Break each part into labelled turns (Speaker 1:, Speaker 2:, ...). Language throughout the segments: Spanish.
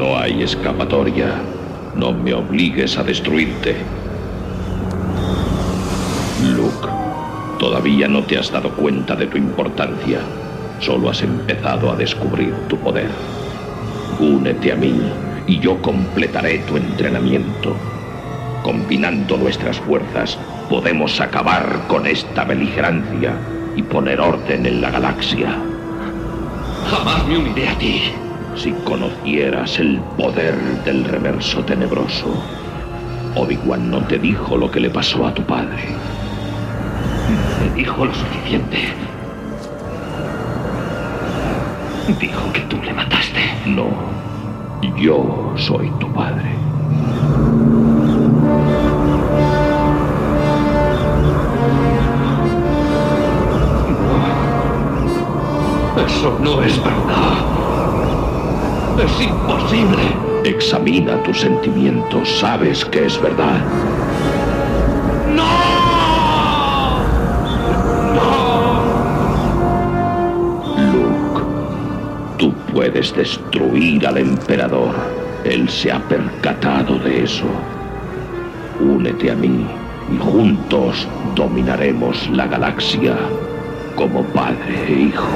Speaker 1: No hay escapatoria. No me obligues a destruirte. Luke, todavía no te has dado cuenta de tu importancia. Solo has empezado a descubrir tu poder. Únete a mí y yo completaré tu entrenamiento. Combinando nuestras fuerzas, podemos acabar con esta beligerancia y poner orden en la galaxia.
Speaker 2: Jamás me uniré a ti.
Speaker 1: Si conocieras el poder del reverso tenebroso, Obi-Wan no te dijo lo que le pasó a tu padre.
Speaker 2: Me dijo lo suficiente. Dijo que tú le mataste.
Speaker 1: No, yo soy tu padre.
Speaker 2: Eso no es verdad. Es imposible.
Speaker 1: Examina tus sentimientos. Sabes que es verdad.
Speaker 2: ¡No! ¡No!
Speaker 1: Luke, tú puedes destruir al emperador. Él se ha percatado de eso. Únete a mí y juntos dominaremos la galaxia como padre e hijo.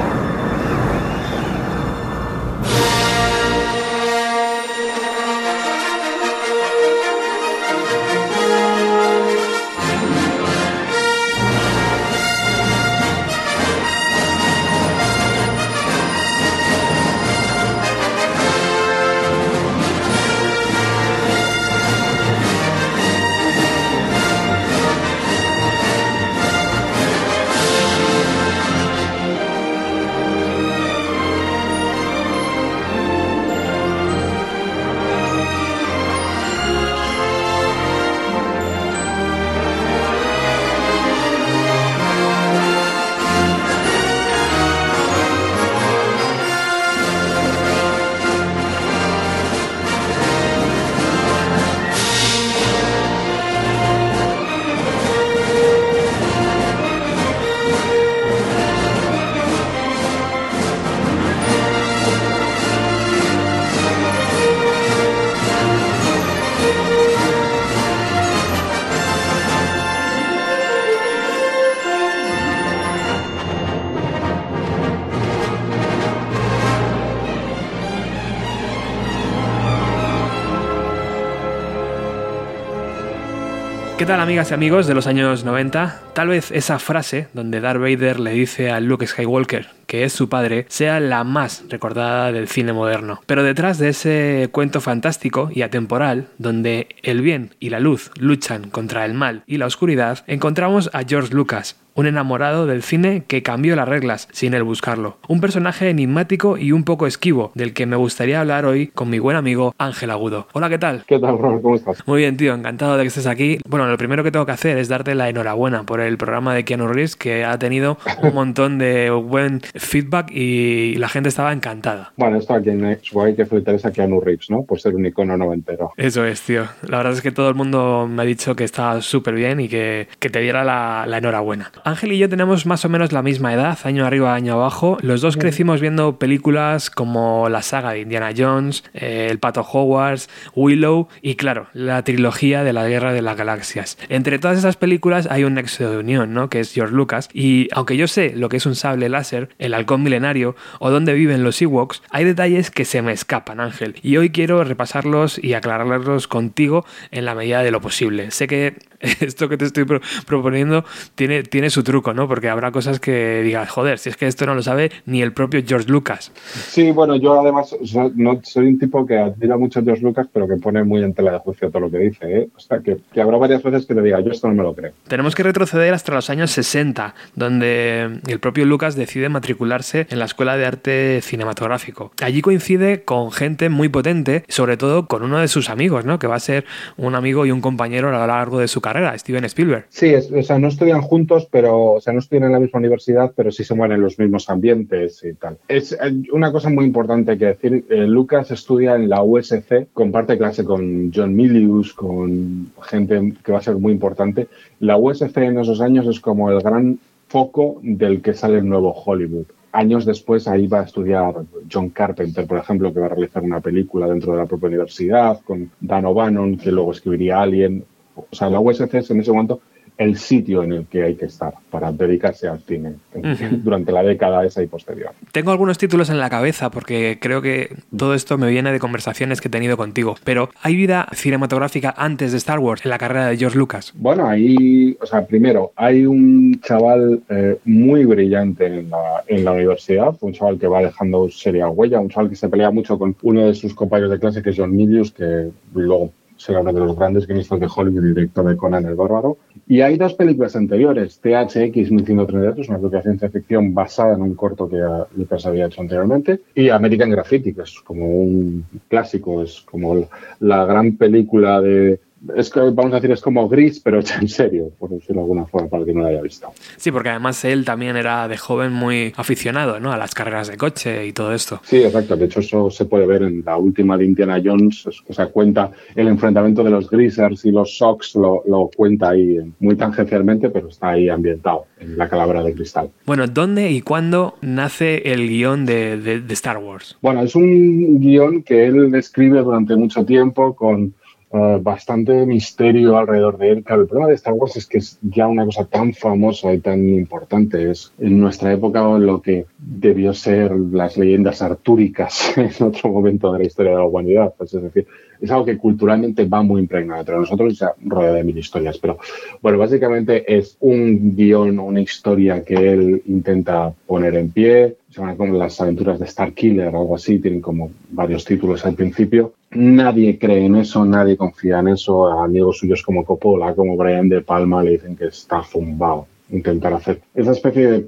Speaker 3: ¿Qué tal amigas y amigos de los años 90? Tal vez esa frase donde Darth Vader le dice a Luke Skywalker que es su padre sea la más recordada del cine moderno. Pero detrás de ese cuento fantástico y atemporal, donde el bien y la luz luchan contra el mal y la oscuridad, encontramos a George Lucas, un enamorado del cine que cambió las reglas sin él buscarlo. Un personaje enigmático y un poco esquivo, del que me gustaría hablar hoy con mi buen amigo Ángel Agudo. Hola, ¿qué tal?
Speaker 4: ¿Qué tal, Ron? ¿Cómo estás?
Speaker 3: Muy bien, tío, encantado de que estés aquí. Bueno, lo primero que tengo que hacer es darte la enhorabuena por el programa de Keanu Reeves, que ha tenido un montón de buen feedback y la gente estaba encantada.
Speaker 4: Bueno, esto a quien hay que felicitar es a Keanu Reeves, ¿no? Por ser un icono noventero.
Speaker 3: Eso es, tío. La verdad es que todo el mundo me ha dicho que está súper bien y que, que, te diera la, la enhorabuena. Ángel y yo tenemos más o menos la misma edad, año arriba, año abajo. Los dos crecimos viendo películas como la saga de Indiana Jones, eh, El Pato Hogwarts, Willow y, claro, la trilogía de la Guerra de las Galaxias. Entre todas esas películas hay un nexo de unión, ¿no? Que es George Lucas. Y aunque yo sé lo que es un sable láser, el halcón milenario o dónde viven los Ewoks, hay detalles que se me escapan, Ángel. Y hoy quiero repasarlos y aclararlos contigo en la medida de lo posible. Sé que esto que te estoy pro proponiendo tiene, tiene su truco, ¿no? Porque habrá cosas que digas, joder, si es que esto no lo sabe ni el propio George Lucas.
Speaker 4: Sí, bueno, yo además no, soy un tipo que admira mucho a George Lucas, pero que pone muy en tela de juicio todo lo que dice, ¿eh? O sea, que, que habrá varias veces que le diga, yo esto no me lo creo.
Speaker 3: Tenemos que retroceder hasta los años 60, donde el propio Lucas decide matricularse en la Escuela de Arte Cinematográfico. Allí coincide con gente muy potente, sobre todo con uno de sus amigos, ¿no? Que va a ser un amigo y un compañero a lo largo de su carrera, Steven Spielberg.
Speaker 4: Sí, es, o sea, no estudian juntos, pero, o sea, no estudian en la misma universidad, pero sí se mueven en los mismos ambientes y tal. Es eh, una cosa muy importante que decir, eh, Lucas estudia en la USC, comparte clase con John Milius, con gente que va a ser muy importante. La USC en esos años es como el gran foco del que sale el nuevo Hollywood años después ahí va a estudiar John Carpenter, por ejemplo, que va a realizar una película dentro de la propia universidad, con Dan O'Bannon, que luego escribiría Alien. O sea, la USC en ese momento el sitio en el que hay que estar para dedicarse al cine durante la década esa y posterior.
Speaker 3: Tengo algunos títulos en la cabeza porque creo que todo esto me viene de conversaciones que he tenido contigo, pero ¿hay vida cinematográfica antes de Star Wars en la carrera de George Lucas?
Speaker 4: Bueno, ahí, o sea, primero, hay un chaval eh, muy brillante en la, en la universidad, un chaval que va dejando seria huella, un chaval que se pelea mucho con uno de sus compañeros de clase que es John Milius, que luego será uno de los grandes guionistas de Hollywood director de Conan el Bárbaro. Y hay dos películas anteriores, THX 1138, una película de ciencia ficción basada en un corto que Lucas había hecho anteriormente, y American Graffiti, que es como un clásico, es como la gran película de, es que vamos a decir, es como gris, pero hecha en serio, por decirlo de alguna forma, para que no lo haya visto.
Speaker 3: Sí, porque además él también era de joven muy aficionado ¿no? a las carreras de coche y todo esto.
Speaker 4: Sí, exacto. De hecho, eso se puede ver en la última de Indiana Jones. O sea, cuenta el enfrentamiento de los Greasers y los Sox, lo, lo cuenta ahí muy tangencialmente, pero está ahí ambientado en la calavera de cristal.
Speaker 3: Bueno, ¿dónde y cuándo nace el guion de, de, de Star Wars?
Speaker 4: Bueno, es un guion que él escribe durante mucho tiempo con eh, bastante misterio alrededor de él. Claro, el problema de Star Wars es que es ya una cosa tan famosa y tan importante. Es en nuestra época lo que debió ser las leyendas artúricas en otro momento de la historia de la humanidad. Pues es decir, es algo que culturalmente va muy impregnado entre nosotros y se rodea de mil historias. Pero bueno, básicamente es un guion, una historia que él intenta poner en pie. Se llama como las aventuras de Star Killer o algo así. Tienen como varios títulos al principio nadie cree en eso, nadie confía en eso. amigos suyos como Coppola, como Brian De Palma le dicen que está zumbado intentar hacer esa especie de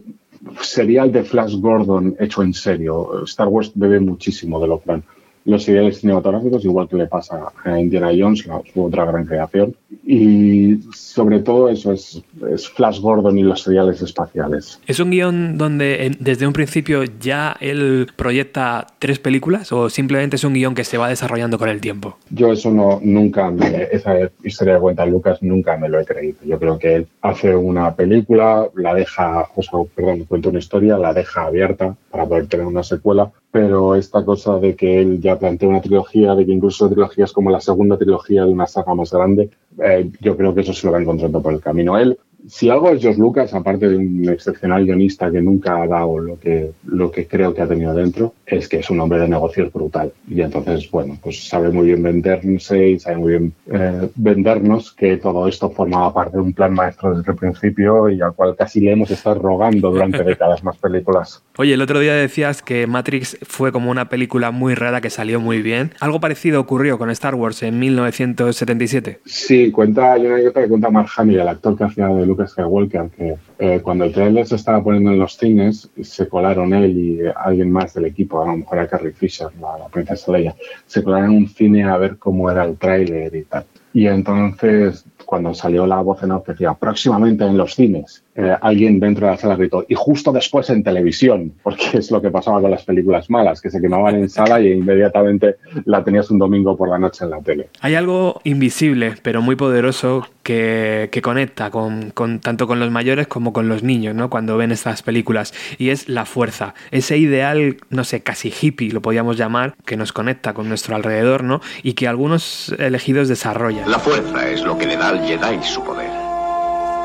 Speaker 4: serial de Flash Gordon hecho en serio. Star Wars bebe muchísimo de lo que los ideales cinematográficos, igual que le pasa a Indiana Jones, su otra gran creación. Y sobre todo eso es, es, Flash Gordon y los seriales espaciales.
Speaker 3: ¿Es un guion donde desde un principio ya él proyecta tres películas o simplemente es un guion que se va desarrollando con el tiempo?
Speaker 4: Yo eso no, nunca, me, esa historia de cuenta Lucas nunca me lo he creído. Yo creo que él hace una película, la deja, o sea, perdón, cuenta una historia, la deja abierta para poder tener una secuela, pero esta cosa de que él ya plantea una trilogía, de que incluso trilogía es como la segunda trilogía de una saga más grande, eh, yo creo que eso se lo va encontrando por el camino. Él si algo es George Lucas, aparte de un excepcional guionista que nunca ha dado lo que, lo que creo que ha tenido dentro, es que es un hombre de negocios brutal. Y entonces, bueno, pues sabe muy bien venderse y sabe muy bien eh, vendernos que todo esto formaba parte de un plan maestro desde el principio y al cual casi le hemos estado rogando durante décadas más películas.
Speaker 3: Oye, el otro día decías que Matrix fue como una película muy rara que salió muy bien. ¿Algo parecido ocurrió con Star Wars en 1977?
Speaker 4: Sí, cuenta, hay una anécdota que cuenta Mark Hamill, el actor que hacía de Luke Skywalker, que eh, cuando el trailer se estaba poniendo en los cines, se colaron él y alguien más del equipo, a lo mejor a Carrie Fisher, la, la princesa Leia, se colaron en un cine a ver cómo era el tráiler y tal. Y entonces, cuando salió la voz en off, decía, próximamente en los cines, eh, alguien dentro de la sala gritó, y justo después en televisión, porque es lo que pasaba con las películas malas, que se quemaban en sala y inmediatamente la tenías un domingo por la noche en la tele.
Speaker 3: Hay algo invisible, pero muy poderoso, que, que conecta con, con, tanto con los mayores como con los niños, ¿no? Cuando ven estas películas, y es la fuerza, ese ideal, no sé, casi hippie, lo podríamos llamar, que nos conecta con nuestro alrededor, ¿no? Y que algunos elegidos desarrollan.
Speaker 5: La fuerza es lo que le da al Jedi su poder.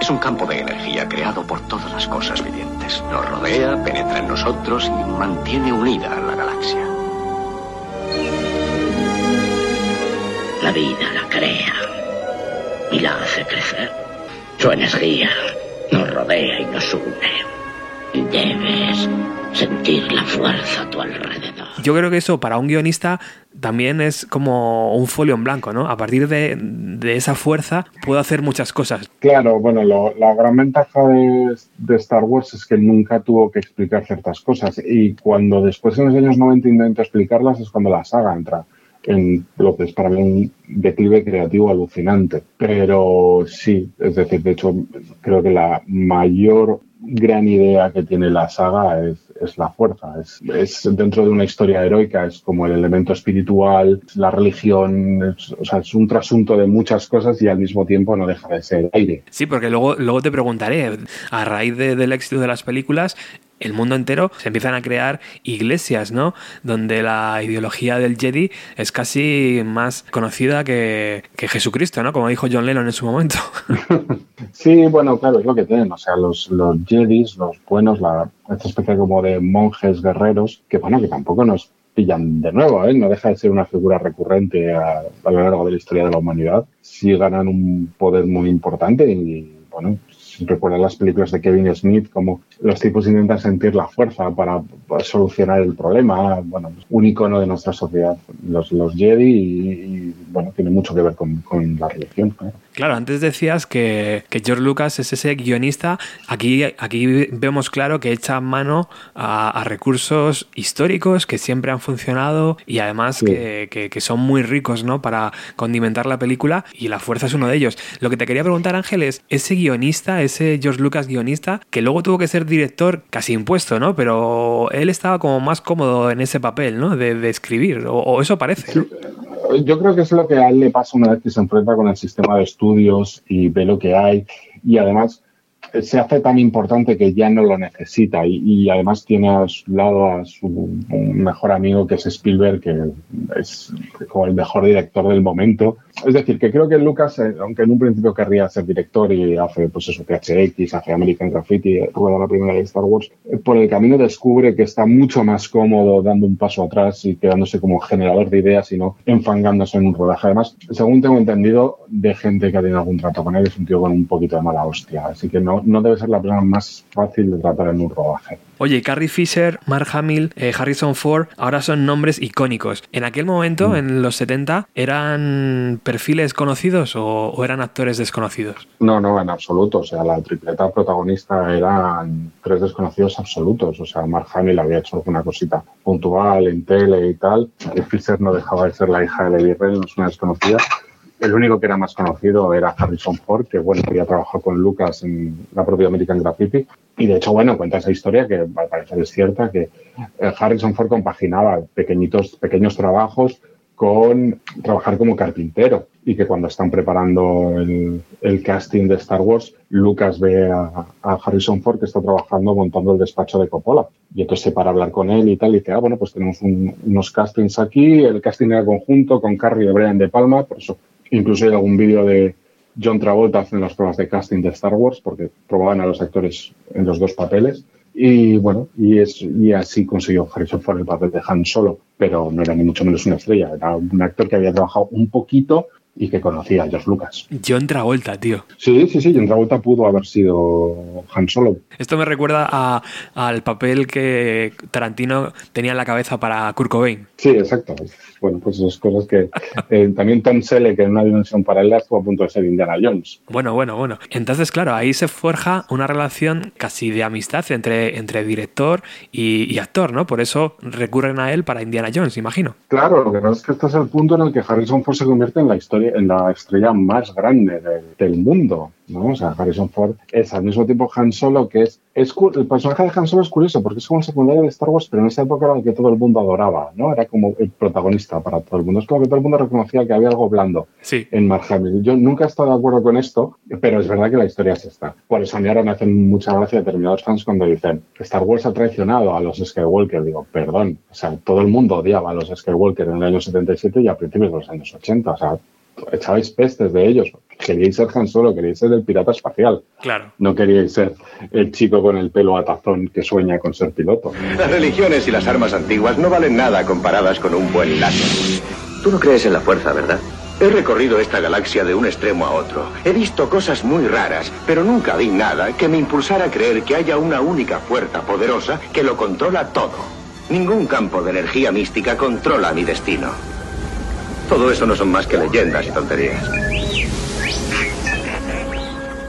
Speaker 5: Es un campo de energía creado por todas las cosas vivientes. Nos rodea, penetra en nosotros y mantiene unida a la galaxia.
Speaker 6: La vida la crea y la hace crecer. Su energía nos rodea y nos une. Debes sentir la fuerza a tu alrededor.
Speaker 3: Yo creo que eso para un guionista también es como un folio en blanco, ¿no? A partir de, de esa fuerza puedo hacer muchas cosas.
Speaker 4: Claro, bueno, lo, la gran ventaja de, Star Wars es que nunca tuvo que explicar ciertas cosas y cuando después en los años 90 intenta explicarlas es cuando la saga entra en lo que es para mí un declive creativo alucinante. Pero sí, es decir, de hecho, creo que la mayor gran idea que tiene la saga es, es la fuerza. Es, es, dentro de una historia heroica, es como el elemento espiritual, la religión, es, o sea, es un trasunto de muchas cosas y al mismo tiempo no deja de ser aire.
Speaker 3: Sí, porque luego, luego te preguntaré, a raíz de, del éxito de las películas, el mundo entero se empiezan a crear iglesias, ¿no? Donde la ideología del Jedi es casi más conocida que, que Jesucristo, ¿no? Como dijo John Lennon en su momento.
Speaker 4: sí, bueno, claro, es lo que tienen. O sea, los, los Jedis, los buenos, la, esta especie como de monjes guerreros, que bueno, que tampoco nos pillan de nuevo, ¿eh? no deja de ser una figura recurrente a, a, lo largo de la historia de la humanidad. Sí ganan un poder muy importante y, bueno, recuerda las películas de Kevin Smith, como los tipos intentan sentir la fuerza para, solucionar el problema. Bueno, un icono de nuestra sociedad, los, los Jedi, y, bueno, tiene mucho que ver con, con la religión.
Speaker 3: Claro, antes decías que, que, George Lucas es ese guionista. Aquí, aquí vemos claro que echa mano a, a recursos históricos que siempre han funcionado y además sí. que, que, que, son muy ricos ¿no? para condimentar la película y la fuerza es uno de ellos. Lo que te quería preguntar, Ángel, es ese guionista, ese George Lucas guionista, que luego tuvo que ser director casi impuesto, ¿no? Pero él estaba como más cómodo en ese papel, ¿no? De, de escribir, o, o, eso parece. ¿no?
Speaker 4: Yo creo que es lo que a él le pasa una vez que se enfrenta con el sistema de estudios y ve lo que hay. Y además se hace tan importante que ya no lo necesita y, y, además tiene a su lado a su mejor amigo que es Spielberg, que es como el mejor director del momento. Es decir, que creo que Lucas, eh, aunque en un principio querría ser director y hace pues eso, THX, hace American Graffiti, recuerdo la primera de Star Wars, eh, por el camino descubre que está mucho más cómodo dando un paso atrás y quedándose como generador de ideas y no enfangándose en un rodaje. Además, según tengo entendido, de gente que ha tenido algún trato con él, es un tío con un poquito de mala hostia. Así que no, no debe ser la persona más fácil de tratar en un rodaje.
Speaker 3: Oye, Carrie Fisher, Mark Hamill, eh, Harrison Ford, ahora son nombres icónicos. En aquel momento, mm. en los 70, ¿eran perfiles conocidos o, o, eran actores desconocidos?
Speaker 4: No, no, en absoluto. O sea, la tripleta protagonista eran tres desconocidos absolutos. O sea, Mark Hamill había hecho alguna cosita puntual en tele y tal. Carrie Fisher no dejaba de ser la hija de Lady Reynolds, una desconocida. El único que era más conocido era Harrison Ford, que bueno, había con Lucas en la propia American Graffiti. Y de hecho, bueno, cuenta esa historia que al parecer es cierta, que eh, Harrison Ford compaginaba pequeñitos, pequeños trabajos con trabajar como carpintero y que cuando están preparando el, casting de Star Wars, Lucas ve a, Harrison Ford que está trabajando montando el despacho de Coppola y entonces para hablar con él y tal y dice, ah, bueno, pues tenemos un, unos castings aquí, el casting era conjunto con Carrie y Brian De Palma, por eso Incluso hay algún vídeo de John Travolta haciendo las pruebas de casting de Star Wars, porque probaban a los actores en los dos papeles. Y bueno, y, es, y así consiguió Harrison Ford el papel de Han Solo, pero no era ni mucho menos una estrella, era un actor que había trabajado un poquito y que conocía a George Lucas.
Speaker 3: John Travolta, tío.
Speaker 4: Sí, sí, sí, John Travolta pudo haber sido Han Solo.
Speaker 3: Esto me recuerda a, al papel que Tarantino tenía en la cabeza para Kurt Cobain.
Speaker 4: Sí, exacto. Bueno, pues esas cosas que eh, también Tom Selleck en una dimensión paralela estuvo a punto de ser Indiana Jones.
Speaker 3: Bueno, bueno, bueno. Entonces, claro, ahí se forja una relación casi de amistad entre, entre director y, y actor, ¿no? Por eso recurren a él para Indiana Jones, imagino.
Speaker 4: Claro, lo que pasa es que este es el punto en el que Harrison Ford se convierte en la historia la estrella más grande de, del mundo. ¿no? O sea, Harrison Ford es al mismo tiempo Han Solo, que es, es el personaje de Han Solo es curioso porque es como el secundario de Star Wars, pero en esa época era el que todo el mundo adoraba, ¿no? Era como el protagonista para todo el mundo. Es como que todo el mundo reconocía que había algo blando
Speaker 3: sí.
Speaker 4: en Mark Hamill. Yo nunca he estado de acuerdo con esto, pero es verdad que la historia es esta. Por eso a mí ahora me hacen mucha gracia determinados fans cuando dicen Star Wars ha traicionado a los Skywalker. Digo, perdón, o sea, todo el mundo odiaba a los Skywalker en el año 77 y a principios de los años 80. O sea, echabais pestes de ellos. Queríais ser Han Solo, queríais ser el pirata espacial.
Speaker 3: Claro.
Speaker 4: No queríais ser el chico con el pelo atazón que sueña con ser piloto.
Speaker 5: Las religiones y las armas antiguas no valen nada comparadas con un buen láser. Tú no crees en la fuerza, ¿verdad? He recorrido esta galaxia de un extremo a otro. He visto cosas muy raras, pero nunca vi nada que me impulsara a creer que haya una única fuerza poderosa que lo controla todo. Ningún campo de energía mística controla mi destino. Todo eso no son más que leyendas y tonterías.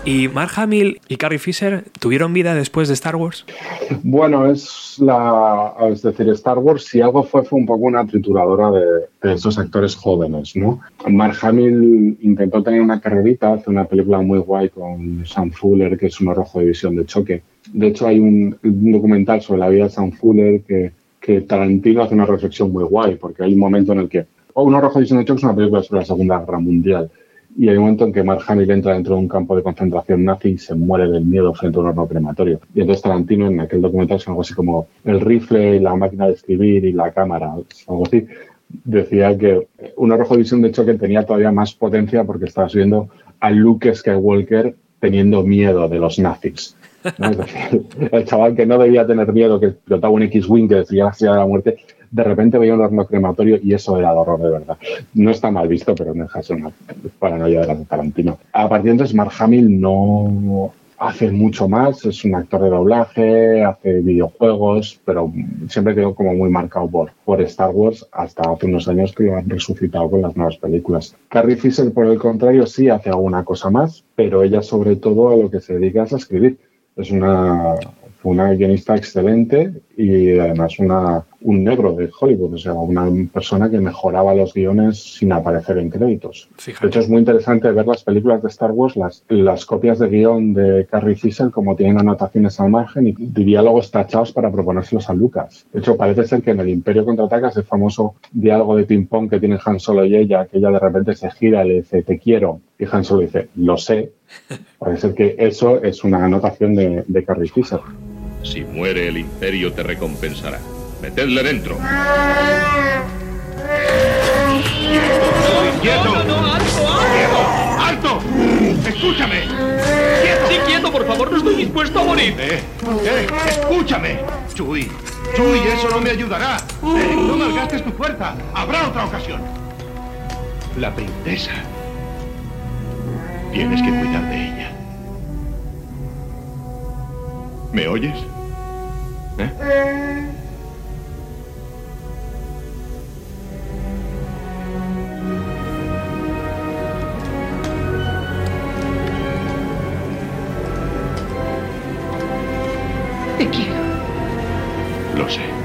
Speaker 3: ¿Y Mark Hamill y Carrie Fisher tuvieron vida después de Star Wars?
Speaker 4: Bueno, es la. Es decir, Star Wars, si algo fue, fue un poco una trituradora de, de estos actores jóvenes, ¿no? Mark Hamill intentó tener una carrerita, hace una película muy guay con Sam Fuller, que es un rojo de visión de choque. De hecho, hay un, un documental sobre la vida de Sam Fuller que, que Tarantino hace una reflexión muy guay, porque hay un momento en el que. Oh, un rojo de choque es una película sobre la Segunda Guerra Mundial. Y hay un momento en que Mark Hamill entra dentro de un campo de concentración nazi y se muere del miedo frente a un horno crematorio. Y entonces Tarantino en aquel documental es algo así como el rifle, la máquina de escribir y la cámara, algo así. Decía que un rojo visión de choque tenía todavía más potencia porque estabas viendo a Luke Skywalker teniendo miedo de los nazis. Es decir, el chaval que no debía tener miedo, que pilotaba un X-Wing que decía la ciudad de la muerte, de repente veía un horno crematorio y eso era el horror de verdad. No está mal visto, pero no ser una paranoia de la de Tarantino. A partir de entonces, Mark Hamill no hace mucho más, es un actor de doblaje, hace videojuegos, pero siempre quedó como muy marcado por, por Star Wars hasta hace unos años que lo han resucitado con las nuevas películas. Carrie Fisher, por el contrario, sí hace alguna cosa más, pero ella sobre todo a lo que se dedica es a escribir. Es una, una guionista excelente y además una, un negro de Hollywood, o sea, una persona que mejoraba los guiones sin aparecer en créditos.
Speaker 3: Fíjate.
Speaker 4: De hecho, es muy interesante ver las películas de Star Wars, las, las copias de guion de Carrie Fisher, como tienen anotaciones al margen y diálogos tachados para proponérselos a Lucas. De hecho, parece ser que en el Imperio contraataca ese famoso diálogo de ping-pong que tienen Han Solo y ella, que ella de repente se gira y le dice, te quiero. Y Han Solo dice, lo sé. Parece ser que eso es una anotación de, de Carrie Fisher.
Speaker 1: Si muere el imperio te recompensará. Metedle dentro.
Speaker 2: ¡Quieto! ¡No, no, alto, alto!
Speaker 7: ¡Alto! ¡Escúchame!
Speaker 2: Sí, quieto, por favor, no estoy dispuesto a morir.
Speaker 7: ¡Eh! ¡Eh! ¡Escúchame! Chuy, Chuy, eso no me ayudará. Eh, no malgastes tu fuerza. Habrá otra ocasión. La princesa. Tienes que cuidar de ella. ¿Me oyes? ¿Eh? Lo sé.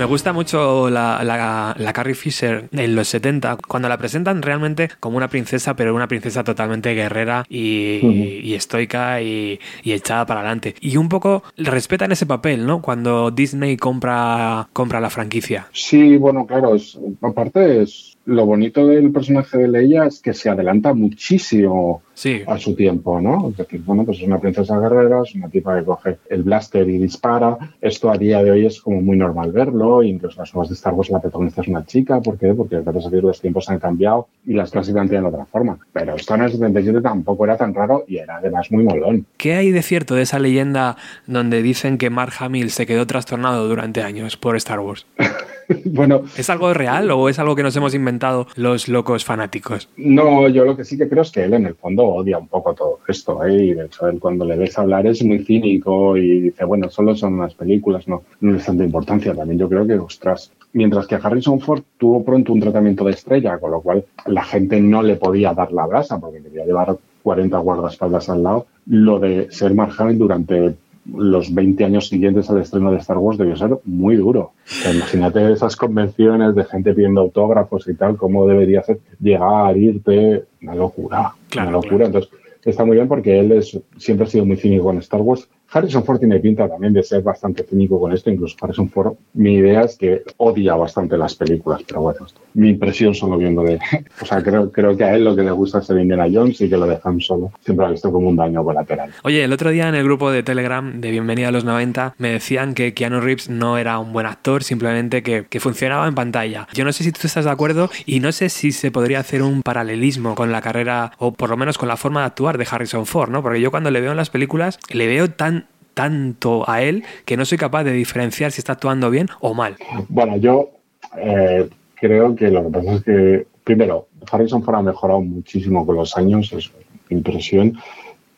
Speaker 3: Me gusta mucho la, la, la Carrie Fisher en los 70, cuando la presentan realmente como una princesa, pero una princesa totalmente guerrera y estoica y, y echada para adelante. Y un poco respetan ese papel, ¿no? Cuando Disney compra, compra la franquicia.
Speaker 4: Sí, bueno, claro, es, aparte es lo bonito del personaje de Leia es que se adelanta muchísimo
Speaker 3: Sí,
Speaker 4: a su tiempo, ¿no? Es decir, bueno, pues es una princesa guerrera, es una tipa que coge el blaster y dispara. Esto a día de hoy es como muy normal verlo, incluso las nuevas de Star Wars la protagonista es una chica, ¿por qué? Porque a Dios los tiempos han cambiado y las clásicas tienen otra forma. Pero esto en el 77 tampoco era tan raro y era además muy molón.
Speaker 3: ¿Qué hay de cierto de esa leyenda donde dicen que Mark Hamill se quedó trastornado durante años por Star Wars?
Speaker 4: bueno,
Speaker 3: ¿Es algo real o es algo que nos hemos inventado los locos fanáticos?
Speaker 4: No, yo lo que sí que creo es que él en el fondo odia un poco todo esto, ¿eh? y de hecho él cuando le ves hablar es muy cínico y dice, bueno, solo son unas películas, no, no es tanta importancia. También yo creo que, ostras, mientras que Harrison Ford tuvo pronto un tratamiento de estrella, con lo cual la gente no le podía dar la brasa porque quería llevar 40 guardaespaldas al lado, lo de ser Mark Hamill durante los 20 años siguientes al estreno de Star Wars debió ser muy duro. O sea, imagínate esas convenciones de gente pidiendo autógrafos y tal, cómo debería ser llegar, irte, una locura,
Speaker 3: Claro,
Speaker 4: una locura.
Speaker 3: claro.
Speaker 4: Entonces, está muy bien porque él es, siempre ha sido muy cínico con Star Wars. Harrison Ford tiene pinta también de ser bastante cínico con esto, incluso Harrison Ford, mi idea es que odia bastante las películas, pero bueno, mi impresión solo viendo de... O sea, creo, creo que a él lo que le gusta es ser Indiana Jones y que lo dejan solo. Siempre ha visto como un daño colateral.
Speaker 3: Oye, el otro día en el grupo de Telegram de Bienvenida a los 90 me decían que Keanu Reeves no era un buen actor, simplemente que, que funcionaba en pantalla. Yo no sé si tú estás de acuerdo y no sé si se podría hacer un paralelismo con la carrera o por lo menos con la forma de actuar de Harrison Ford, ¿no? Porque yo cuando le veo en las películas le veo tan tanto a él que no soy capaz de diferenciar si está actuando bien o mal.
Speaker 4: Bueno, yo eh, creo que lo que pasa es que, primero, Harrison Ford ha mejorado muchísimo con los años, es mi impresión,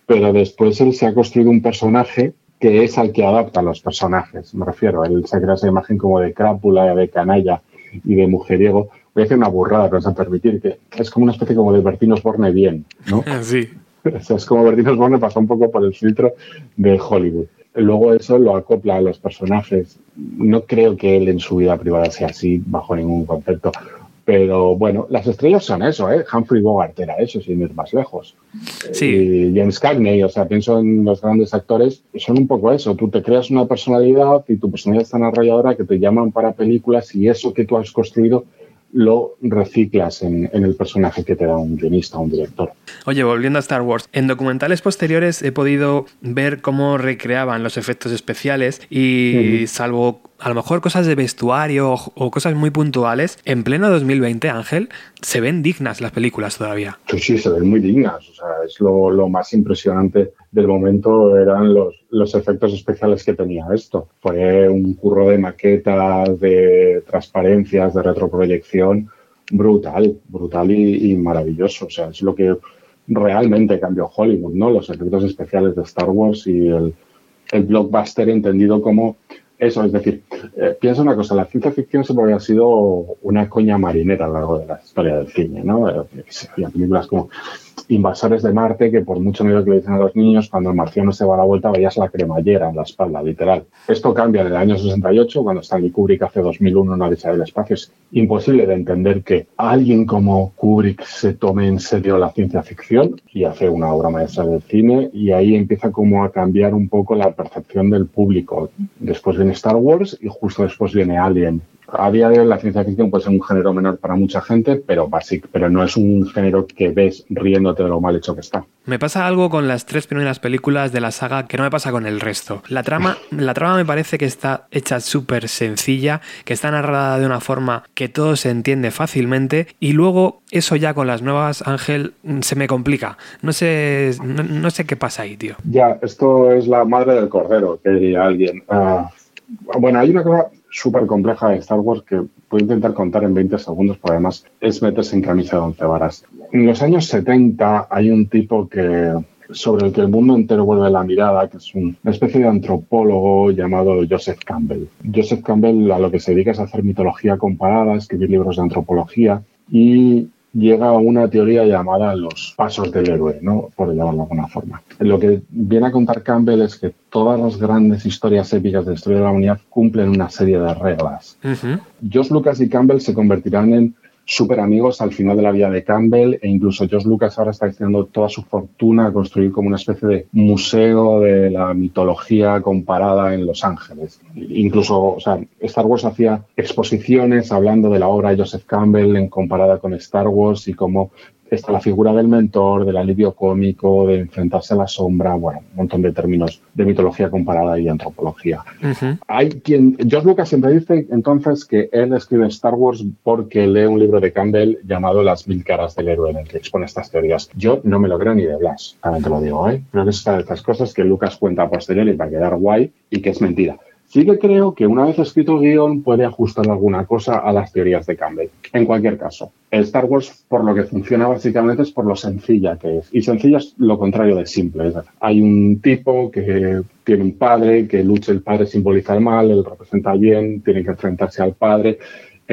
Speaker 4: pero después él se ha construido un personaje que es al que adaptan los personajes. Me refiero, él se crea esa imagen como de crápula, de canalla y de mujeriego. Voy a decir una burrada, pero a permitir, que es como una especie como de Bertín Osborne bien, ¿no?
Speaker 3: Sí.
Speaker 4: es como Bertín Osborne pasó un poco por el filtro de Hollywood. Luego eso lo acopla a los personajes. No creo que él en su vida privada sea así, bajo ningún concepto. Pero bueno, las estrellas son eso, ¿eh? Humphrey Bogart era eso, sin ir más lejos.
Speaker 3: Sí.
Speaker 4: Y James Cagney, o sea, pienso en los grandes actores, son un poco eso. Tú te creas una personalidad y tu personalidad es tan arrolladora que te llaman para películas y eso que tú has construido lo reciclas en, el personaje que te da un guionista un director.
Speaker 3: Oye, volviendo a Star Wars, en documentales posteriores he podido ver cómo recreaban los efectos especiales y salvo a lo mejor cosas de vestuario o cosas muy puntuales, en pleno 2020, Ángel, se ven dignas las películas todavía.
Speaker 4: Sí, se ven muy dignas. O sea, es lo, más impresionante del momento eran los, efectos especiales que tenía esto. Fue un curro de maquetas, de transparencias, de retroproyección brutal, brutal y, maravilloso. O sea, es lo que realmente cambió Hollywood, ¿no? Los efectos especiales de Star Wars y el blockbuster entendido como eso, es decir, eh, piensa una cosa, la ciencia ficción siempre había sido una coña marinera a lo largo de la historia del cine, ¿no? Eh, había películas como Invasores de Marte, que por mucho miedo que le dicen a los niños, cuando el marciano se va a la vuelta, veías la cremallera en la espalda, literal. Esto cambia en el año 68, cuando Stanley Kubrick hace 2001 una dicha del espacio. Es imposible de entender que alguien como Kubrick se tome en serio la ciencia ficción y hace una obra maestra del cine, y ahí empieza como a cambiar un poco la percepción del público. Después viene Star Wars y justo después viene Alien a día de hoy la ciencia ficción puede ser un género menor para mucha gente, pero basic, pero no es un género que ves riéndote de lo mal hecho que está.
Speaker 3: Me pasa algo con las tres primeras películas de la saga que no me pasa con el resto. La trama, la trama me parece que está hecha súper sencilla, que está narrada de una forma que todo se entiende fácilmente y luego eso ya con las nuevas Ángel se me complica. No sé, no, sé qué pasa ahí, tío.
Speaker 4: Ya, esto es la madre del cordero, que diría alguien. Ah, bueno, hay una cosa súper compleja de Star Wars que voy a intentar contar en 20 segundos, porque además es meterse en camisa de once varas. En los años 70 hay un tipo que sobre el que el mundo entero vuelve la mirada, que es una especie de antropólogo llamado Joseph Campbell. Joseph Campbell a lo que se dedica es a hacer mitología comparada, escribir libros de antropología y llega a una teoría llamada los pasos del héroe, ¿no? por llamarlo de alguna forma. Lo que viene a contar Campbell es que todas las grandes historias épicas de la historia de la humanidad cumplen una serie de reglas. George Lucas y Campbell se convertirán en súper amigos al final de la vida de Campbell e incluso George Lucas ahora está destinando toda su fortuna a construir como una especie de museo de la mitología comparada en Los Ángeles. Incluso, o sea, Star Wars hacía exposiciones hablando de la obra de Joseph Campbell en comparada con Star Wars y cómo está la figura del mentor, del alivio cómico, de enfrentarse a la sombra, bueno, un montón de términos de mitología comparada y antropología. Hay quien, George Lucas siempre dice entonces que él escribe Star Wars porque lee un libro de Campbell llamado Las mil caras del héroe en el que expone estas teorías. Yo no me lo creo ni de Blas, también te lo digo, ¿eh? Creo que es una de estas cosas que Lucas cuenta a posteriori para quedar guay y que es mentira. Sí que creo que una vez escrito el guion puede ajustar alguna cosa a las teorías de Campbell. En cualquier caso, el Star Wars por lo que funciona básicamente es por lo sencilla que es. Y sencilla es lo contrario de simple. hay un tipo que tiene un padre, que lucha el padre simboliza el mal, él representa bien, tiene que enfrentarse al padre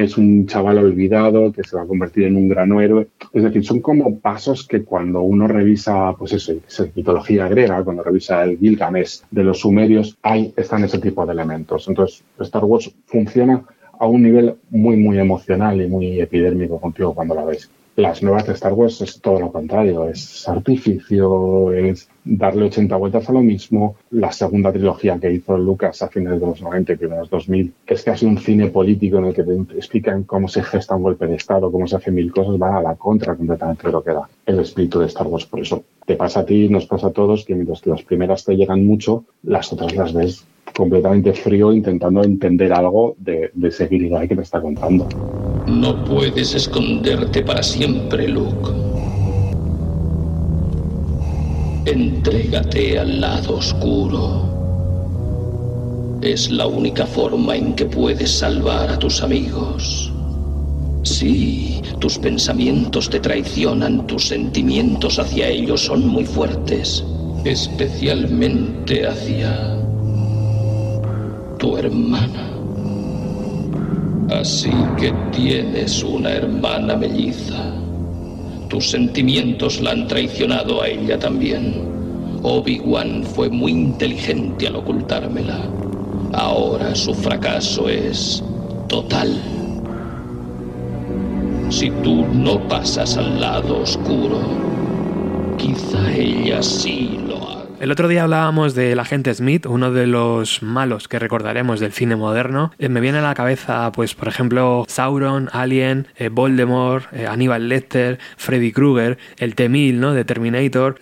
Speaker 4: es un chaval olvidado que se va a convertir en un gran héroe. Es decir, son como pasos que cuando uno revisa, pues eso, mitología griega, cuando revisa el Gilgamesh de los sumerios, ahí están ese tipo de elementos. Entonces, Star Wars funciona a un nivel muy, muy emocional y muy epidérmico contigo cuando la ves. Las nuevas de Star Wars es todo lo contrario, es artificio, es darle 80 vueltas a lo mismo. La segunda trilogía que hizo Lucas a finales de los 90 y primeros 2000 es casi un cine político en el que te explican cómo se gesta un golpe de Estado, cómo se hacen mil cosas, van a la contra completamente de lo que da el espíritu de Star Wars. Por eso te pasa a ti, nos pasa a todos, que mientras que las primeras te llegan mucho, las otras las ves completamente frío intentando entender algo de, de ese que te está contando.
Speaker 1: No puedes esconderte para siempre, Luke. Entrégate al lado oscuro. Es la única forma en que puedes salvar a tus amigos. Sí, tus pensamientos te traicionan, tus sentimientos hacia ellos son muy fuertes, especialmente hacia tu hermana. Así que tienes una hermana melliza. Tus sentimientos la han traicionado a ella también. Obi-Wan fue muy inteligente al ocultármela. Ahora su fracaso es total. Si tú no pasas al lado oscuro, quizá ella sí lo.
Speaker 3: El otro día hablábamos del agente Smith, uno de los malos que recordaremos del cine moderno. Eh, me viene a la cabeza, pues, por ejemplo, Sauron, Alien, eh, Voldemort, eh, Aníbal Lecter, Freddy Krueger, el T-1000, ¿no? De Terminator,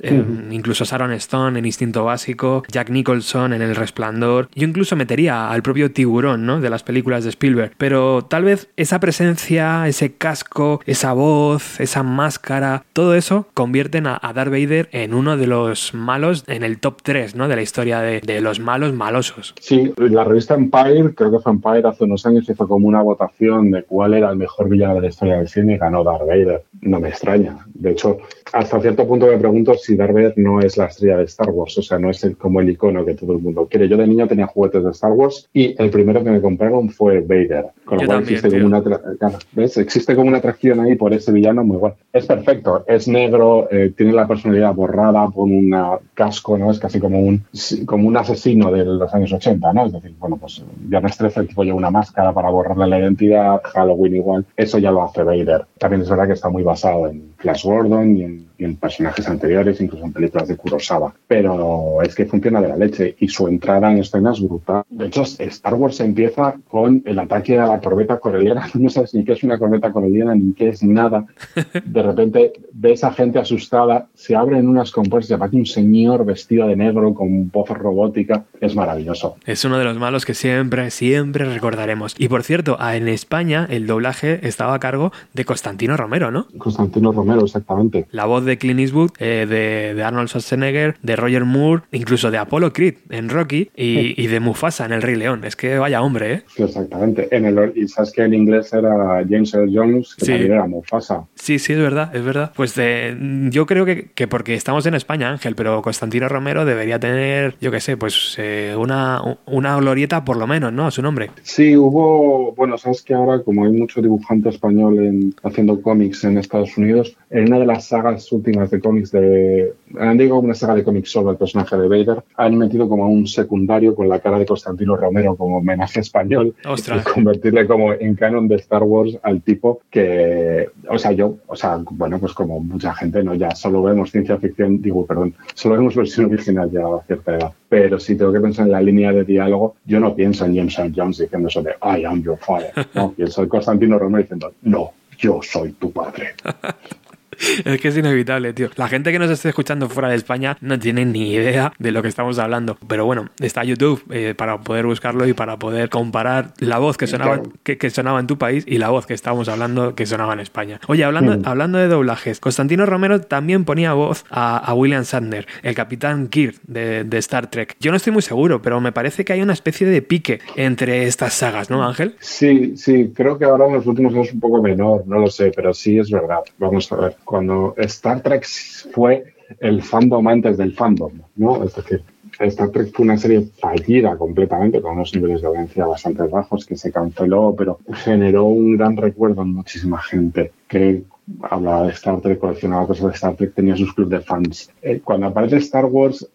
Speaker 3: incluso Sharon Stone en Instinto Básico, Jack Nicholson en El Resplandor. Yo incluso metería al propio tiburón, ¿no? De las películas de Spielberg. Pero tal vez esa presencia, ese casco, esa voz, esa máscara, todo eso convierten a, a Darth Vader en uno de los malos en el top 3 ¿no? de la historia de, de los malos malosos.
Speaker 4: Sí, la revista Empire, creo que fue Empire hace unos años, hizo como una votación de cuál era el mejor villano de la historia del cine y ganó Darth Vader. No me extraña. De hecho, hasta cierto punto me pregunto si Darth Vader no es la estrella de Star Wars, o sea, no es el, como el icono que todo el mundo quiere. Yo de niño tenía juguetes de Star Wars y el primero que me compraron fue Vader. Con lo
Speaker 3: Yo
Speaker 4: cual
Speaker 3: también,
Speaker 4: existe como, una ¿ves? existe como una atracción ahí por ese villano muy guay. Es perfecto, es negro, eh, tiene la personalidad borrada por un casco, ¿no? Es casi como un, como un asesino de los años 80, ¿no? Es decir, bueno, pues Viernes 13 el tipo lleva una máscara para borrarle la identidad, Halloween igual, eso ya lo hace Vader. También es verdad que está muy basado en Flash Gordon y en, y en personajes anteriores, incluso en películas de Kurosawa. Pero es que funciona de la leche y su entrada en escena es brutal. De hecho, Star Wars empieza con el ataque a la corbeta coreliana. No sabes ni qué es una corbeta coreliana ni qué es nada. De repente ves a gente asustada, se abren unas compuertas y aparece un señor vestido de negro con voz robótica. Es maravilloso.
Speaker 3: Es uno de los malos que siempre, siempre recordaremos. Y por cierto, en España el doblaje estaba a cargo de Constantino Romero, ¿no?
Speaker 4: Constantino Romero, exactamente.
Speaker 3: La voz de Clint Eastwood, eh, de, de Arnold Schwarzenegger, de Roger Moore, incluso de Apollo Creed en Rocky y, y de Mufasa en El Rey León. Es que vaya hombre, ¿eh?
Speaker 4: Sí, exactamente. En el, y sabes que en inglés era James Earl Jones, que
Speaker 3: Sí.
Speaker 4: también era Mufasa.
Speaker 3: Sí, sí, es verdad, es verdad. Pues eh, yo creo que, que porque estamos en España, Ángel, pero Constantino Romero debería tener, yo qué sé, pues eh, una, una glorieta por lo menos, ¿no? A su nombre.
Speaker 4: Sí, hubo, bueno, sabes que ahora como hay mucho dibujante español en- haciendo cómics en Estados Unidos, en una de las sagas últimas de cómics de, han digo una saga de cómics sobre el personaje de Vader, han metido como a un secundario con la cara de Constantino Romero como homenaje español
Speaker 3: Ostras.
Speaker 4: y convertirle como en canon de Star Wars al tipo que, o sea, yo, o sea, bueno, pues como mucha gente, ¿no? Ya solo vemos ciencia ficción, digo, perdón, solo vemos versión original ya a cierta edad. Pero si tengo que pensar en la línea de diálogo, yo no pienso en James Earl Jones diciendo eso de I am your father. No, pienso en Constantino Romero diciendo, no, yo soy tu padre.
Speaker 3: Es que es inevitable, tío. La gente que nos esté escuchando fuera de España no tiene ni idea de lo que estamos hablando. Pero bueno, está YouTube eh, para poder buscarlo y para poder comparar la voz que sonaba, que, que sonaba en tu país y la voz que estábamos hablando que sonaba en España. Oye, hablando,
Speaker 4: Mm.
Speaker 3: hablando de doblajes, Constantino Romero también ponía voz a, a William Shatner, el capitán Kirk de, de Star Trek. Yo no estoy muy seguro, pero me parece que hay una especie de pique entre estas sagas, ¿no, Ángel?
Speaker 4: Sí, sí, creo que ahora en los últimos años es un poco menor, no lo sé, pero sí es verdad. Vamos a ver, cuando Star Trek fue el fandom antes del fandom, ¿no? Es decir, Star Trek fue una serie fallida completamente, con unos niveles de audiencia bastante bajos, que se canceló, pero generó un gran recuerdo en muchísima gente que hablaba de Star Trek, coleccionaba cosas de Star Trek, tenía sus clubes de fans. Eh, cuando aparece Star Wars,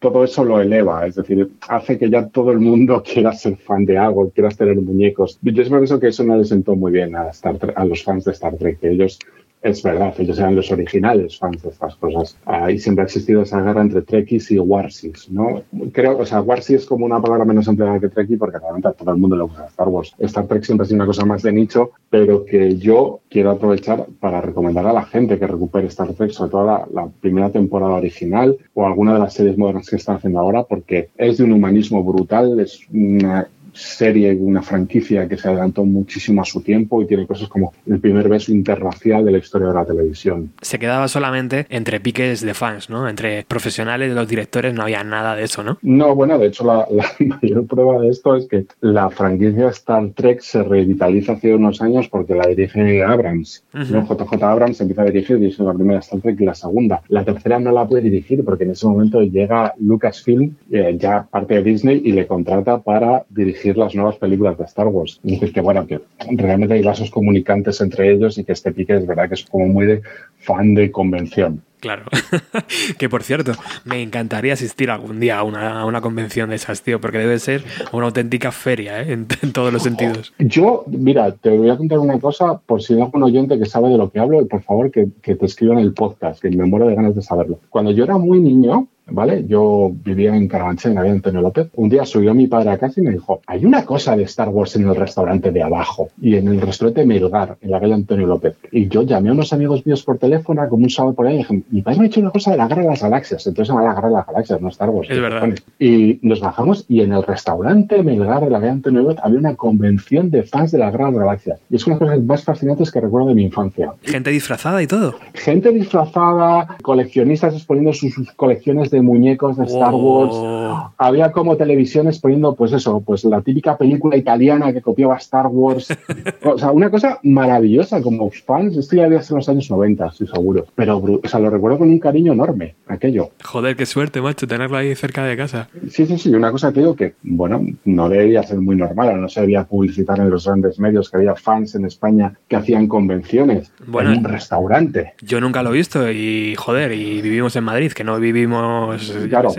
Speaker 4: todo eso lo eleva, es decir, hace que ya todo el mundo quiera ser fan de algo, quiera tener muñecos. Yo siempre pienso que eso no le sentó muy bien a, Star Trek- a los fans de Star Trek, que ellos, es verdad, ellos eran los originales fans de estas cosas. Ahí siempre ha existido esa guerra entre Trekkies y Warsis, ¿no? Creo, o sea, Warsis es como una palabra menos empleada que Trekkie porque realmente a todo el mundo le gusta Star Wars. Star Trek siempre ha sido una cosa más de nicho, pero que yo quiero aprovechar para recomendar a la gente que recupere Star Trek, sobre todo la, la primera temporada original o alguna de las series modernas que están haciendo ahora, porque es de un humanismo brutal, es una serie, una franquicia que se adelantó muchísimo a su tiempo y tiene cosas como el primer beso interracial de la historia de la televisión.
Speaker 3: Se quedaba solamente entre piques de fans, ¿no? Entre profesionales de los directores no había nada de eso, ¿no?
Speaker 4: No, bueno, de hecho la, la mayor prueba de esto es que la franquicia Star Trek se revitaliza hace unos años porque la dirige Abrams.
Speaker 3: Ujú.
Speaker 4: ¿no? JJ Abrams empieza a dirigir, dirige la primera Star Trek y la segunda. La tercera no la puede dirigir porque en ese momento llega Lucasfilm, eh, ya parte de Disney, y le contrata para dirigir dirigir las nuevas películas de Star Wars. Es decir, que bueno, que realmente hay vasos comunicantes entre ellos y que este pique es verdad que es como muy de fan de convención.
Speaker 3: Claro. que por cierto, me encantaría asistir algún día a una, convención de esas, tío, porque debe ser una auténtica feria, ¿eh? en, todos los sentidos.
Speaker 4: Yo, mira, te voy a contar una cosa, por si hay algún oyente que sabe de lo que hablo, por favor que, que te escriban el podcast, que me muero de ganas de saberlo. Cuando yo era muy niño, ¿vale? Yo vivía en Carabanchel, en la Antonio López. Un día subió mi padre a casa y me dijo, hay una cosa de Star Wars en el restaurante de abajo y en el restaurante Melgar, en la calle Antonio López. Y yo llamé a unos amigos míos por teléfono, como un sábado por ahí, y dije, mi padre me ha dicho una cosa de la Guerra de las Galaxias. Entonces se llama la Guerra de las Galaxias, no Star Wars.
Speaker 3: Es verdad.
Speaker 4: Y nos bajamos y en el restaurante Melgar de la calle Antonio López había una convención de fans de la Guerra de las Galaxias. Y es una de las cosas más fascinantes que recuerdo de mi infancia.
Speaker 3: Gente disfrazada y todo.
Speaker 4: Gente disfrazada, coleccionistas exponiendo sus colecciones de muñecos de Star Wars. Oh. Había como televisiones poniendo, pues eso, pues la típica película italiana que copiaba Star Wars. o sea, una cosa maravillosa como fans. Esto ya había sido en los años 90, estoy seguro. Pero, o sea, lo recuerdo con un cariño enorme, aquello.
Speaker 3: Joder, qué suerte, macho, tenerlo ahí cerca de casa.
Speaker 4: Sí, sí, sí. Una cosa que digo que, bueno, no debería ser muy normal. No se debía publicitar en los grandes medios que había fans en España que hacían convenciones en un restaurante.
Speaker 3: Yo nunca lo he visto y, joder, y vivimos en Madrid, que no vivimos...
Speaker 4: Claro,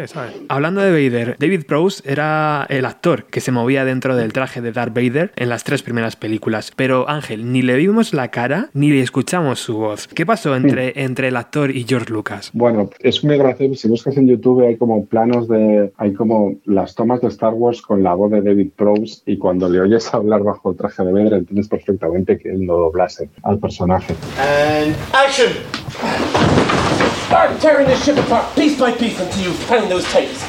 Speaker 3: Hablando de Vader, David Prowse era el actor que se movía dentro del traje de Darth Vader en las tres primeras películas. Pero Ángel, ni le vimos la cara ni le escuchamos su voz. ¿Qué pasó entre, entre el actor y George Lucas?
Speaker 4: Bueno, es muy gracioso. Si buscas en YouTube hay como planos de. Hay como las tomas de Star Wars con la voz de David Prowse y cuando le oyes hablar bajo el traje de Vader entiendes perfectamente que él no doblase al personaje.
Speaker 8: And action! Start tearing this ship apart piece by piece until you find those tapes.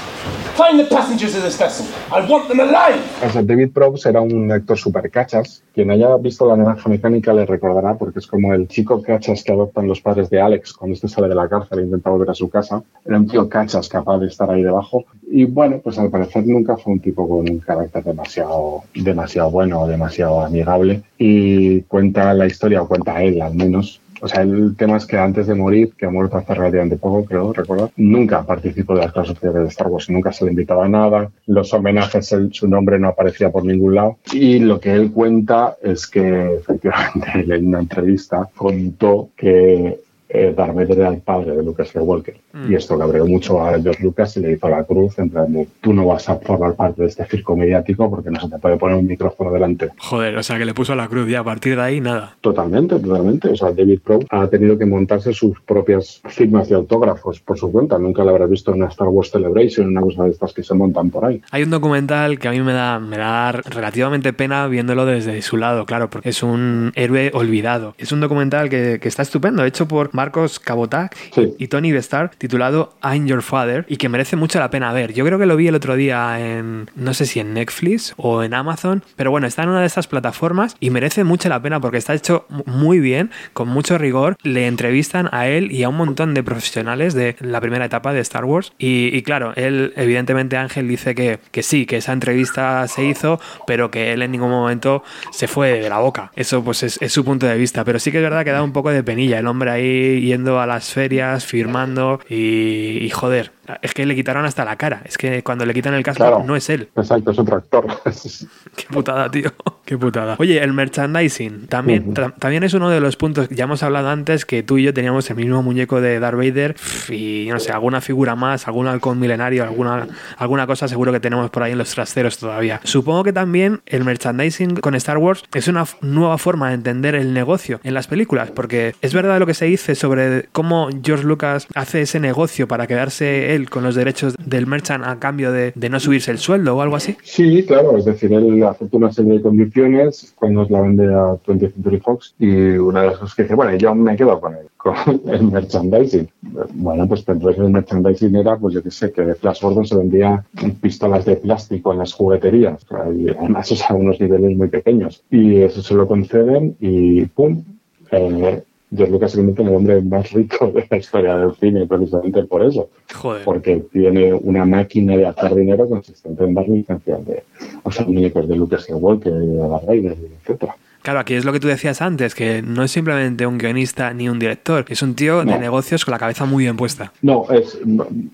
Speaker 8: Find the passengers of this vessel. I want them alive.
Speaker 4: O David Probst era un actor super cachas. Quien haya visto La Naranja Mecánica le recordará porque es como el chico cachas que adoptan los padres de Alex cuando este sale de la cárcel e intenta volver a su casa. Era un tío cachas capaz de estar ahí debajo. Y bueno, pues al parecer nunca fue un tipo con un carácter demasiado, demasiado bueno o demasiado amigable. Y cuenta la historia, o cuenta él al menos, o sea, el tema es que antes de morir, que ha muerto hace relativamente poco, creo, recuerdo, nunca participó de las clases oficiales de Star Wars, nunca se le invitaba a nada, los homenajes, su nombre no aparecía por ningún lado. Y lo que él cuenta es que efectivamente en una entrevista contó que eh, Darth era el padre de Lucas Skywalker. Mm. Y esto cabreó mucho a George Lucas y le hizo la cruz en plan de tú no vas a formar parte de este circo mediático porque no se te puede poner un micrófono delante.
Speaker 3: Joder, o sea que le puso la cruz y a partir de ahí nada.
Speaker 4: Totalmente, totalmente. O sea, David Pro ha tenido que montarse sus propias firmas de autógrafos por su cuenta. Nunca lo habrá visto en una Star Wars Celebration, una cosa de estas que se montan por ahí.
Speaker 3: Hay un documental que a mí me da, me da relativamente pena viéndolo desde su lado, claro, porque es un héroe olvidado. Es un documental que, que está estupendo, hecho por Marcos Cabotac y Tony Bestar, titulado I'm Your Father, y que merece mucho la pena ver. Yo creo que lo vi el otro día en, no sé si en Netflix o en Amazon, pero bueno, está en una de estas plataformas y merece mucho la pena porque está hecho muy bien, con mucho rigor. Le entrevistan a él y a un montón de profesionales de la primera etapa de Star Wars. Y, claro, él, evidentemente, Ángel dice que, que sí, que esa entrevista se hizo, pero que él en ningún momento se fue de la boca. Eso pues es, es su punto de vista, pero sí que es verdad que da un poco de penilla el hombre ahí yendo a las ferias, firmando y, joder, es que le quitaron hasta la cara. Es que cuando le quitan el casco no es él.
Speaker 4: Exacto, es otro actor.
Speaker 3: Qué putada, tío. Qué putada. Oye, el merchandising también, también es uno de los puntos. Ya hemos hablado antes que tú y yo teníamos el mismo muñeco de Darth Vader y no sé, alguna figura más, algún halcón milenario, alguna, alguna cosa seguro que tenemos por ahí en los trasteros todavía. Supongo que también el merchandising con Star Wars es una nueva forma de entender el negocio en las películas, porque es verdad lo que se dice sobre cómo George Lucas hace ese negocio para quedarse él con los derechos del merchant a cambio de, no subirse el sueldo o algo así.
Speaker 4: Sí, claro, es decir, él acepta una serie de condiciones cuando la vende a 20th Century Fox y una de las cosas que dice, bueno, yo me quedo con el, con el merchandising. Bueno, pues entonces el merchandising era, pues yo qué sé, que de Flash se vendía pistolas de plástico en las jugueterías, además es a unos niveles muy pequeños. Y eso se lo conceden y ¡pum! Eh, George Lucas en el hombre más rico de la historia del cine, precisamente por eso.
Speaker 3: Joder.
Speaker 4: Porque tiene una máquina de hacer dinero consistente en dar licencias de, o sea, muñecos de Lucas Skywalker, de Darth Vader, etcétera.
Speaker 3: Claro, aquí es lo que tú decías antes, que no es simplemente un guionista ni un director, es un tío de negocios con la cabeza muy bien puesta.
Speaker 4: No, es,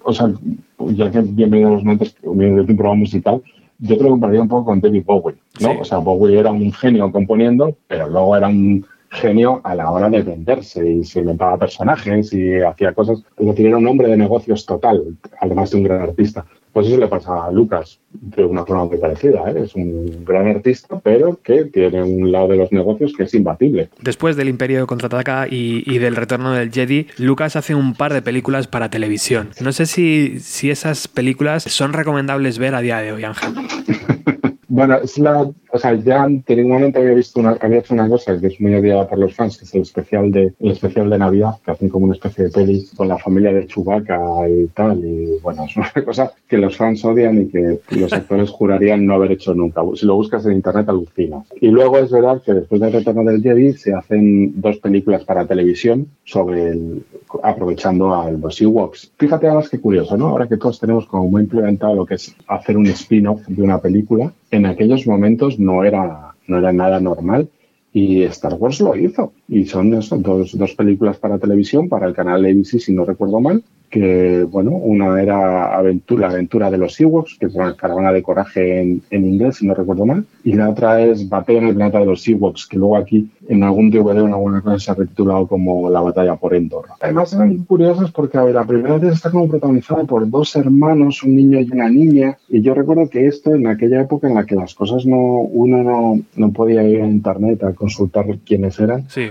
Speaker 4: o sea, ya que bienvenidos a los momentos, bienvenido a un programa musical, yo te lo compararía un poco con David Bowie, ¿no?
Speaker 3: Sí.
Speaker 4: O sea, Bowie era un genio componiendo, pero luego era un genio a la hora de venderse y se inventaba personajes y hacía cosas. Es decir, era un hombre de negocios total, además de un gran artista. Pues eso le pasa a Lucas de una forma muy parecida. ¿eh? Es un gran artista, pero que tiene un lado de los negocios que es imbatible.
Speaker 3: Después del Imperio contraataca y, y del retorno del Jedi, Lucas hace un par de películas para televisión. No sé si, si esas películas son recomendables ver a día de hoy, Ángel.
Speaker 4: Bueno, es la, o sea, ya anteriormente había visto una, había hecho una cosa que es muy odiada por los fans, que es el especial de, el especial de Navidad, que hacen como una especie de peli con la familia de Chewbacca y tal, y bueno, es una cosa que los fans odian y que los actores jurarían no haber hecho nunca. Si lo buscas en internet alucinas. Y luego es verdad que después del retorno del Jedi se hacen dos películas para televisión sobre el, aprovechando a los Ewoks. Fíjate además qué curioso, ¿no? Ahora que todos tenemos como muy implementado lo que es hacer un spin-off de una película, en aquellos momentos no era, no era nada normal y Star Wars lo hizo. Y son eso, dos, dos películas para televisión, para el canal ABC, si no recuerdo mal, que, bueno, una era aventura, la aventura de los Ewoks, que es una caravana de coraje en, en, inglés, si no recuerdo mal, y la otra es Batalla en el planeta de los Ewoks, que luego aquí en algún DVD o en alguna cosa se ha retitulado como La batalla por Endor. Además eran curiosos porque, a ver, la primera vez está como protagonizada por dos hermanos, un niño y una niña, y yo recuerdo que esto en aquella época en la que las cosas no, uno no, no podía ir a internet a consultar quiénes eran,
Speaker 3: Sí.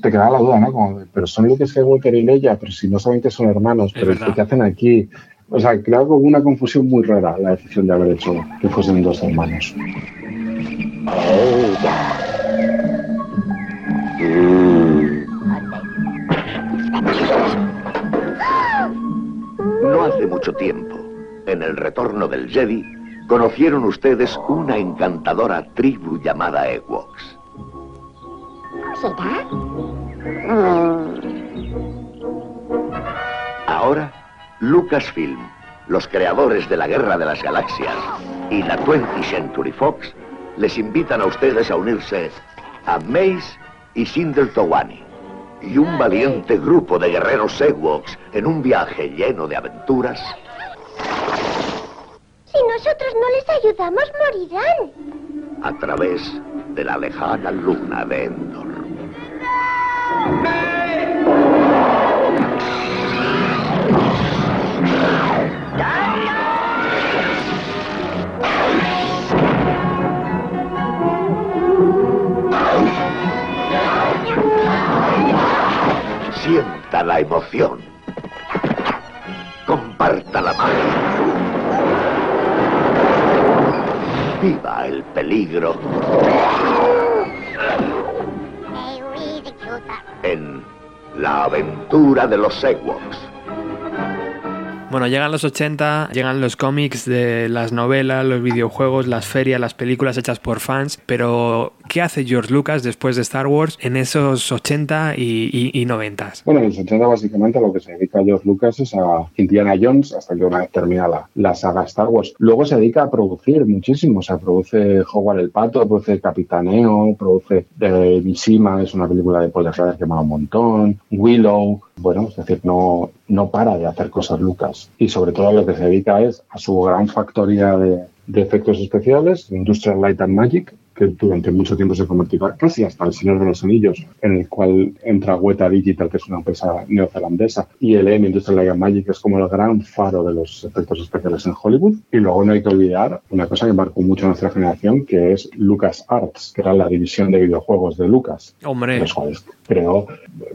Speaker 4: Te quedaba la duda, ¿no? Como, pero son Luke Skywalker y Leia, pero si no saben que son hermanos,
Speaker 3: Es
Speaker 4: pero
Speaker 3: verdad.
Speaker 4: ¿qué hacen aquí? O sea, creo que hubo una confusión muy rara la decisión de haber hecho que fuesen dos hermanos.
Speaker 5: No hace mucho tiempo, en el retorno del Jedi, conocieron ustedes una encantadora tribu llamada Ewoks.
Speaker 9: ¿Será?
Speaker 5: Ahora, Lucasfilm, los creadores de la Guerra de las Galaxias y la 20th Century Fox les invitan a ustedes a unirse a Mace y Sindel Towani y un valiente grupo de guerreros Ewoks en un viaje lleno de aventuras
Speaker 9: Si nosotros no les ayudamos, morirán.
Speaker 5: a través de la lejana luna de Endor. Sienta la emoción. Comparta la magia. Viva el peligro en la aventura de los Ewoks.
Speaker 3: Bueno, llegan los 80, llegan los cómics de las novelas, los videojuegos, las ferias, las películas hechas por fans, pero ¿qué hace George Lucas después de Star Wars en esos 80 y, y, y 90?
Speaker 4: Bueno, en los 80 básicamente lo que se dedica George Lucas es a Indiana Jones hasta que una vez termina la, la saga Star Wars. Luego se dedica a producir muchísimo, o sea, produce Howard el Pato, produce Capitaneo, produce eh, es una película de Paul que me un montón, Willow, bueno, es decir, no, no para de hacer cosas Lucas. Y sobre todo lo que se dedica es a su gran factoría de efectos especiales, Industrial Light and Magic, que durante mucho tiempo se convertirá casi hasta el Señor de los Anillos, en el cual entra Weta Digital, que es una empresa neozelandesa, y el M Industrial Light Magic es como el gran faro de los efectos especiales en Hollywood. Y luego no hay que olvidar una cosa que marcó mucho a nuestra generación, que es Lucas Arts, que era la división de videojuegos de Lucas,
Speaker 3: Hombre,
Speaker 4: los cuales creó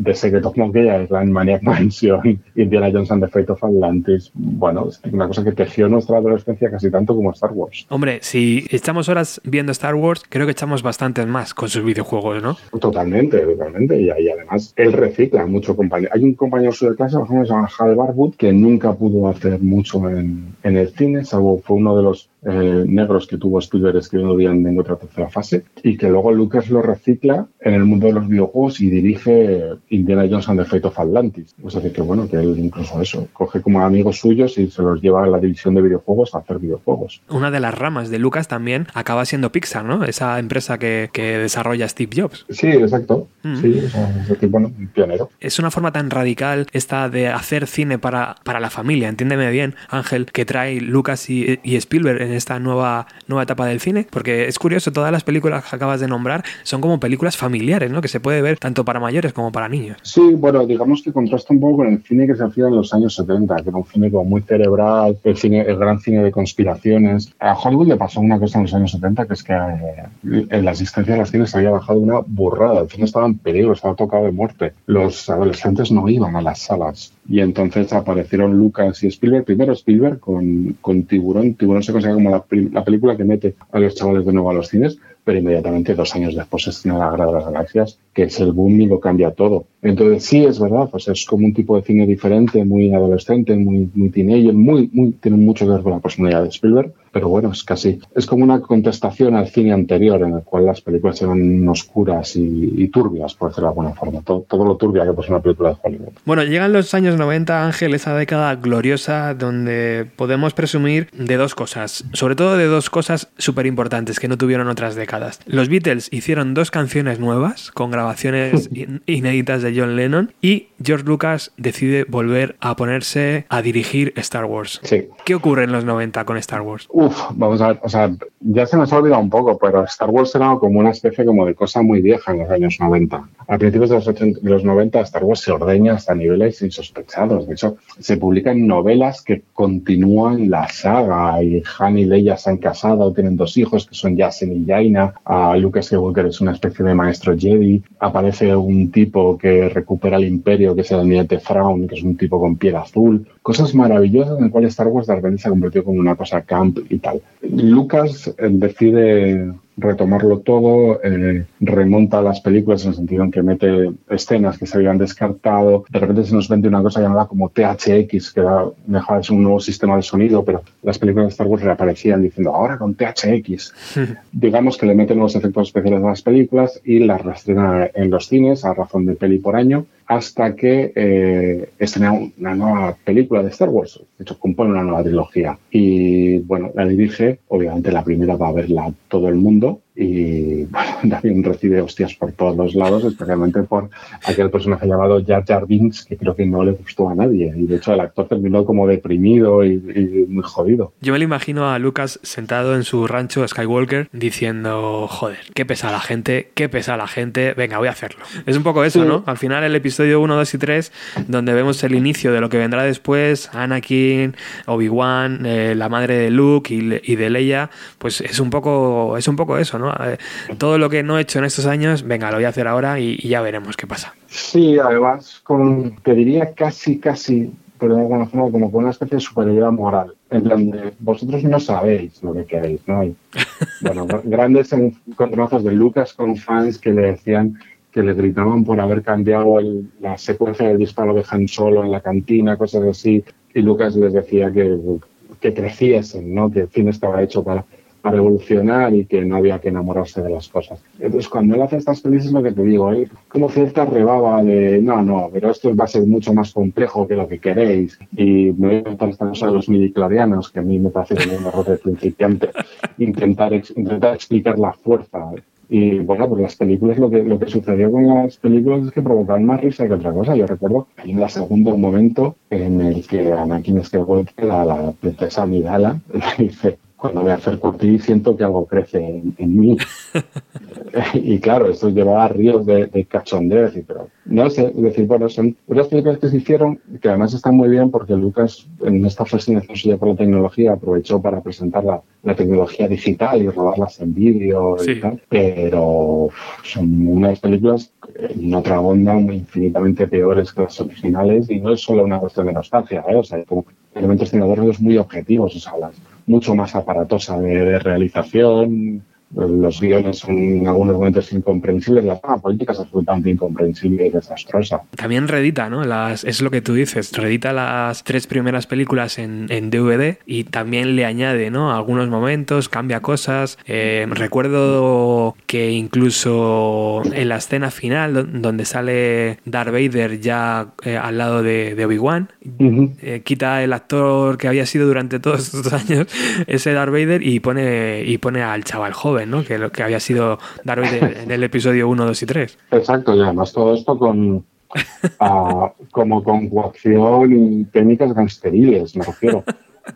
Speaker 4: The Secret of Monkey Island, Maniac Mansion, Indiana Jones and the Fate of Atlantis. Bueno, es una cosa que tejió nuestra adolescencia casi tanto como Star Wars.
Speaker 3: hombre, si echamos horas viendo Star Wars, creo que echamos bastantes más con sus videojuegos, ¿no?
Speaker 4: Totalmente, totalmente. Y, y además, él recicla mucho compañero. Hay un compañero suyo de clase, por ejemplo, se llama Hal Barwood, que nunca pudo hacer mucho en, en el cine, salvo fue uno de los eh, negros que tuvo Spielberg escribiendo bien en otra tercera fase, y que luego Lucas lo recicla en el mundo de los videojuegos y dirige Indiana Jones and the Fate of Atlantis. Es decir, que bueno, que él incluso eso, coge como amigos suyos y se los lleva a la división de videojuegos a hacer videojuegos.
Speaker 3: Una de las ramas de Lucas también acaba siendo Pixar, ¿no? Esa empresa que, que desarrolla Steve Jobs.
Speaker 4: Sí, exacto.
Speaker 3: Mm.
Speaker 4: Sí, o sea, es decir, bueno, un pionero.
Speaker 3: Es una forma tan radical esta de hacer cine para, para la familia, entiéndeme bien, Ángel, que trae Lucas y, y Spielberg en esta nueva, nueva etapa del cine? Porque es curioso, todas las películas que acabas de nombrar son como películas familiares, ¿no? Que se puede ver tanto para mayores como para niños.
Speaker 4: Sí, bueno, digamos que contrasta un poco con el cine que se hacía en los años 70, que era un cine como muy cerebral, el, cine, el gran cine de conspiraciones. A Hollywood le pasó una cosa en los años 70, que es que eh, en la asistencia de los cines había bajado una burrada. El cine estaba en peligro, estaba tocado de muerte. Los adolescentes no iban a las salas. Y entonces aparecieron Lucas y Spielberg. Primero Spielberg con, con Tiburón. Tiburón se considera como la, la película que mete a los chavales de nuevo a los cines pero inmediatamente dos años después se estrena La Guerra de las Galaxias, que es el boom y lo cambia todo. Entonces sí, es verdad, pues es como un tipo de cine diferente, muy adolescente, muy, muy teenager, muy, muy, tiene mucho que ver con la personalidad de Spielberg, pero bueno, es casi, es como una contestación al cine anterior en el cual las películas eran oscuras y, turbias, por decirlo de alguna forma, todo, todo lo turbia que pasa una película de Hollywood.
Speaker 3: Bueno, llegan los años 90, Ángel, esa década gloriosa donde podemos presumir de dos cosas, sobre todo de dos cosas súper importantes que no tuvieron otras décadas. Los Beatles hicieron dos canciones nuevas con grabaciones inéditas de John Lennon y George Lucas decide volver a ponerse a dirigir Star Wars.
Speaker 4: Sí.
Speaker 3: ¿Qué ocurre en los 90 con Star Wars?
Speaker 4: Uf, vamos a ver, o sea, ya se nos ha olvidado un poco, pero Star Wars era como una especie como de cosa muy vieja en los años 90. A principios de los, 80, de los 90 Star Wars se ordeña hasta niveles insospechados. De hecho, se publican novelas que continúan la saga y Han y Leia se han casado, tienen dos hijos que son Yasin y Jaina a Lucas Skywalker es una especie de maestro Jedi, aparece un tipo que recupera el imperio, que es el almirante Thrawn, que es un tipo con piel azul, cosas maravillosas en las cuales Star Wars de repente se ha convertido como una cosa camp y tal. Lucas eh, decide retomarlo todo, eh, remonta las películas en el sentido en que mete escenas que se habían descartado, de repente se nos vende una cosa llamada como THX, que era, ser un nuevo sistema de sonido, pero las películas de Star Wars reaparecían diciendo ahora con THX. Digamos que le meten los efectos especiales a las películas y las reestrena en los cines a razón de peli por año hasta que eh, estrena una nueva película de Star Wars. De hecho, compone una nueva trilogía. Y bueno, la dirige, obviamente la primera va a verla todo el mundo, mundo y bueno, también recibe hostias por todos los lados, especialmente por aquel personaje llamado Jar Jar Binks, que creo que no le gustó a nadie. Y de hecho el actor terminó como deprimido y, muy jodido.
Speaker 3: Yo me lo imagino a Lucas sentado en su rancho Skywalker diciendo, joder, qué pesa la gente, qué pesa la gente, venga, voy a hacerlo. Es un poco eso, ¿no? Al final el episodio 1, 2 y 3, donde vemos el inicio de lo que vendrá después, Anakin, Obi-Wan, eh, la madre de Luke y, y de Leia, pues es un poco, es un poco eso, ¿no? Eh, todo lo que no he hecho en estos años, venga, lo voy a hacer ahora y, ya veremos qué pasa.
Speaker 4: Sí, además, con, te diría casi, casi, pero de alguna forma, como con una especie de superioridad moral, en donde vosotros no sabéis lo que queréis, ¿no? bueno, grandes encontronazos de Lucas con fans que le decían que le gritaban por haber cambiado la secuencia del disparo de Han Solo en la cantina, cosas así, y Lucas les decía que, que creciesen, ¿no? Que el cine estaba hecho para revolucionar y que no había que enamorarse de las cosas. Entonces, cuando él hace estas películas, es lo que te digo, como cierta rebaba de, no, no, pero esto va a ser mucho más complejo que lo que queréis. Y me voy a contar esta cosa de los midiclorianos, que a mí me parece un error de principiante, intentar, intentar explicar la fuerza y bueno, pues las películas, lo que, lo que sucedió con las películas es que provocaban más risa que otra cosa. Yo recuerdo hay un segundo momento en el que Anakin Skywalker, la, la princesa Amidala, le dice, cuando me acerco a ti siento que algo crece en, mí. y claro, esto llevaba a ríos de, de cachondeo, pero no sé, es decir, bueno, son unas películas que se hicieron que además están muy bien porque Lucas en esta fascinación suya por la tecnología aprovechó para presentar la, la tecnología digital y rodarlas en vídeo y tal, pero son unas películas en otra onda muy infinitamente peores que las originales y no es solo una cuestión de nostalgia, ¿eh? o sea, hay como elementos cinematográficos muy objetivos, o sea, las, mucho más aparatosa de, realización. Los guiones son en algunos momentos incomprensibles, la trama política es absolutamente incomprensible y desastrosa.
Speaker 3: También redita, ¿no? Las, es lo que tú dices, redita las tres primeras películas en, en DVD y también le añade, ¿no? Algunos momentos, cambia cosas. Eh, recuerdo que incluso en la escena final, donde sale Darth Vader ya eh, al lado de, de Obi-Wan, eh, quita el actor que había sido durante todos estos años, ese Darth Vader, y pone, y pone al chaval joven, ¿no? Que, que había sido Vader en el episodio 1, 2 y 3.
Speaker 4: Exacto, y además todo esto con, como con coacción y técnicas gangsteriles, me refiero.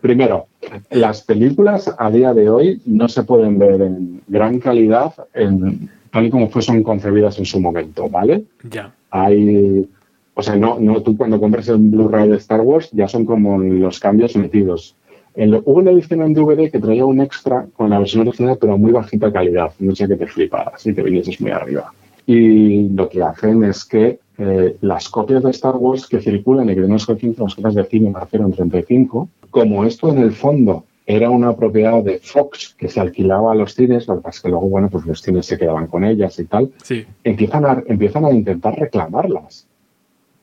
Speaker 4: Primero, las películas a día de hoy no se pueden ver en gran calidad en, tal y como fueron concebidas en su momento, ¿vale?
Speaker 3: Ya.
Speaker 4: Hay, o sea, no, no, tú cuando compras el Blu-ray de Star Wars ya son como los cambios metidos. En lo- hubo una edición en DVD que traía un extra con la versión original, pero muy bajita calidad. No sé que te flipa, si te vinieses muy arriba. Y lo que hacen es que eh, las copias de Star Wars que circulan y que tenemos que decir, las copias de cine refiero en 35, como esto en el fondo era una propiedad de Fox que se alquilaba a los cines, lo que pasa es que luego, bueno, pues los cines se quedaban con ellas y tal,
Speaker 3: Sí.
Speaker 4: empiezan a, empiezan a intentar reclamarlas.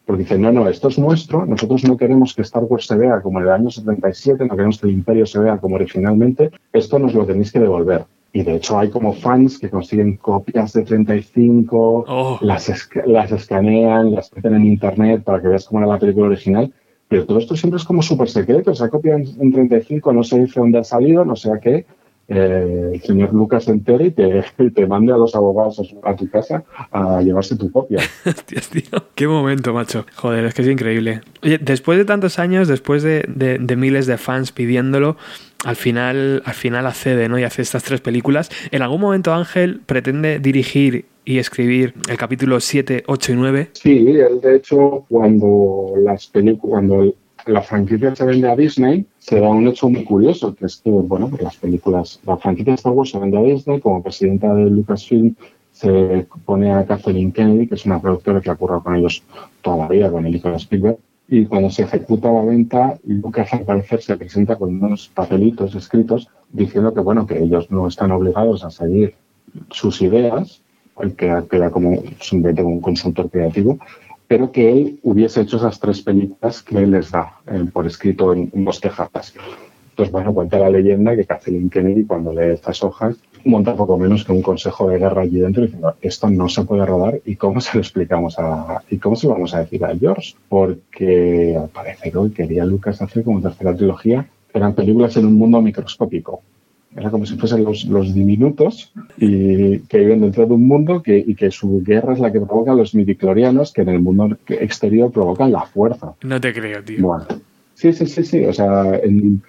Speaker 4: Porque dicen, no, no, esto es nuestro, nosotros no queremos que Star Wars se vea como en el año 77, no queremos que el Imperio se vea como originalmente, esto nos lo tenéis que devolver. Y de hecho hay como fans que consiguen copias de 35,
Speaker 3: Oh.
Speaker 4: las, las escanean, las meten en internet para que veas cómo era la película original. Pero todo esto siempre es como súper secreto. Esa copia en, en 35 no se dice dónde ha salido, no sé a qué. Eh, el señor Lucas se entere y te, te mande a los abogados a, su- a tu casa a llevarse tu copia.
Speaker 3: Hostias, tío. Qué momento, macho. Joder, es que es increíble. Oye, después de tantos años, después de, de- de miles de fans pidiéndolo, al final, al final accede, ¿no? Y hace estas tres películas. En algún momento Ángel pretende dirigir y escribir el capítulo 7, 8 y 9.
Speaker 4: Sí, él de hecho cuando las películas, cuando la franquicia se vende a Disney, se da un hecho muy curioso, que es que, bueno, pues las películas, la franquicia de Star Wars se vende a Disney, como presidenta de Lucasfilm se pone a Kathleen Kennedy, que es una productora que ha currado con ellos toda la vida, con el hijo de Spielberg, y cuando se ejecuta la venta, Lucas al se presenta con unos papelitos escritos diciendo que, bueno, que ellos no están obligados a seguir sus ideas, él queda, como simplemente un consultor creativo, pero que él hubiese hecho esas tres películas que él les da eh, por escrito en, en bosquejadas. Entonces, bueno, cuenta la leyenda que Kathleen Kennedy, cuando lee estas hojas, monta poco menos que un consejo de guerra allí dentro diciendo esto no se puede rodar y cómo se lo explicamos a y cómo se lo vamos a decir a George porque parece que hoy quería Lucas hacer como tercera trilogía eran películas en un mundo microscópico era como si fuesen los, los diminutos y que viven dentro de un mundo que, y que su guerra es la que provoca a los midiclorianos que en el mundo exterior provocan la fuerza.
Speaker 3: No te creo, tío.
Speaker 4: Bueno, sí, sí, sí, sí. O sea, en,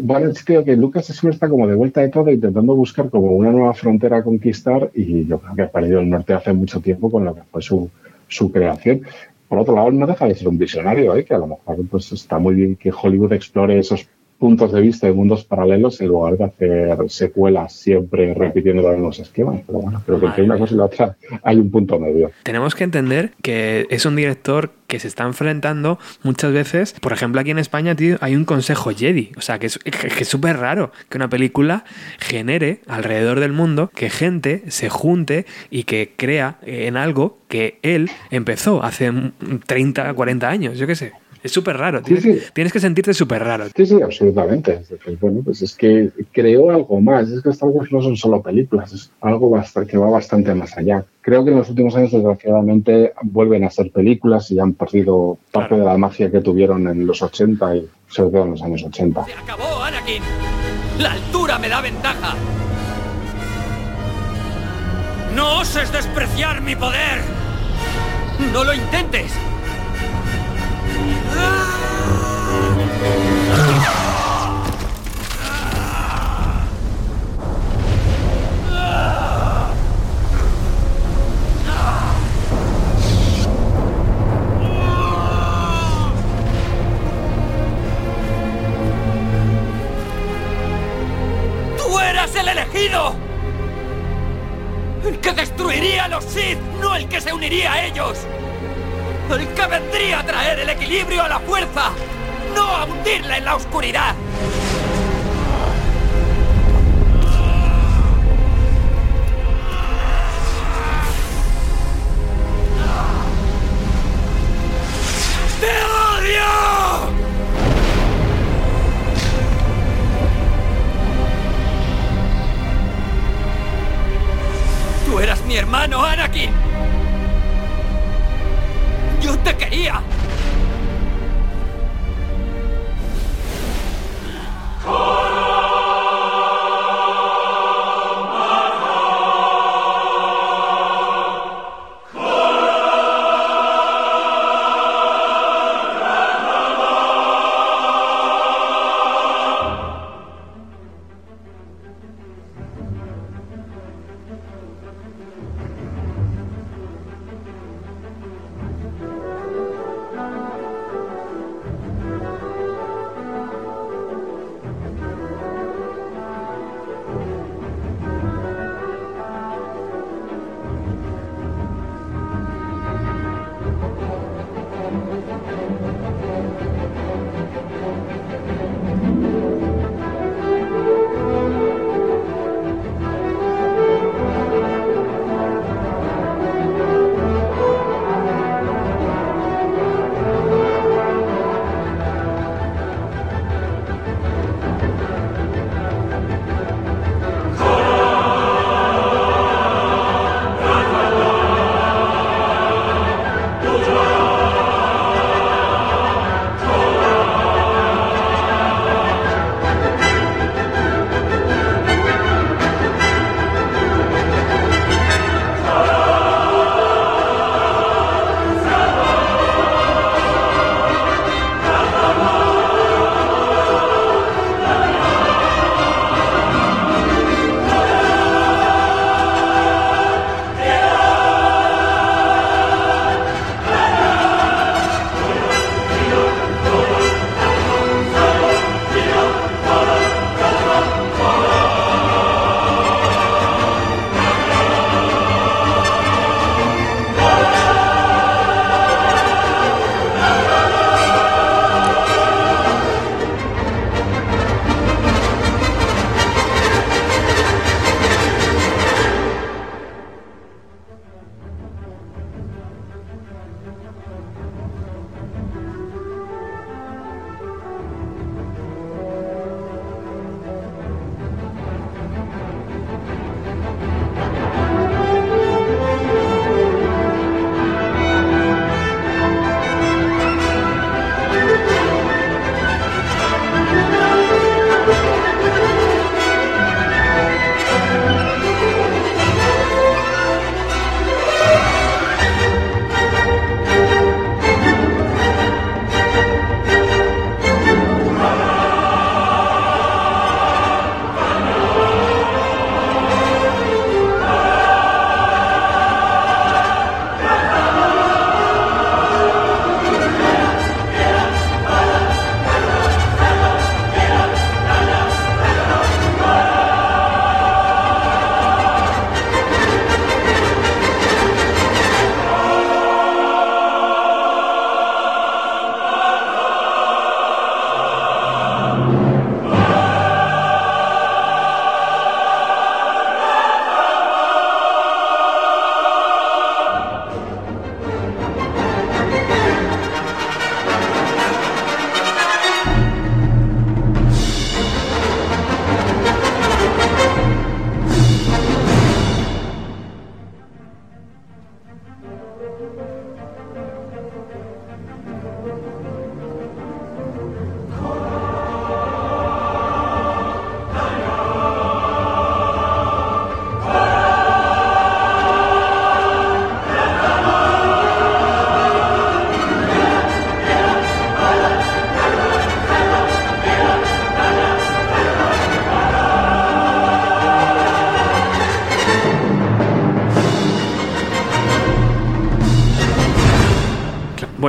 Speaker 4: bueno, es creo que Lucas siempre está como de vuelta de todo intentando buscar como una nueva frontera a conquistar y yo creo que ha perdido el norte hace mucho tiempo con lo que fue su, su creación. Por otro lado, no deja de ser un visionario, ¿eh? que a lo mejor pues, está muy bien que Hollywood explore esos puntos de vista de mundos paralelos en lugar de hacer secuelas siempre repitiendo los mismos esquemas. Pero bueno, creo que entre una cosa y la otra hay un punto medio.
Speaker 3: Tenemos que entender que es un director que se está enfrentando muchas veces. Por ejemplo, aquí en España, hay un consejo Jedi. O sea, que es que súper raro que una película genere alrededor del mundo que gente se junte y que crea en algo que él empezó hace 30, 40 años, yo qué sé. Es súper raro. Tienes,
Speaker 4: Sí, sí.
Speaker 3: tienes que sentirte súper raro.
Speaker 4: Sí, sí, absolutamente. Pues, bueno, pues es que creó algo más. Es que Star Wars no son solo películas, es algo que va bastante más allá. Creo que en los últimos años, desgraciadamente, vuelven a ser películas y han perdido parte de la magia que tuvieron en los 80 y sobre todo en los años 80.
Speaker 2: ¡Se acabó, Anakin! ¡La altura me da ventaja! ¡No oses despreciar mi poder! ¡No lo intentes! ¡Tú eras el elegido! El que destruiría a los Sith, no el que se uniría a ellos. El que vendría a traer el equilibrio a la fuerza, no a hundirla en la oscuridad.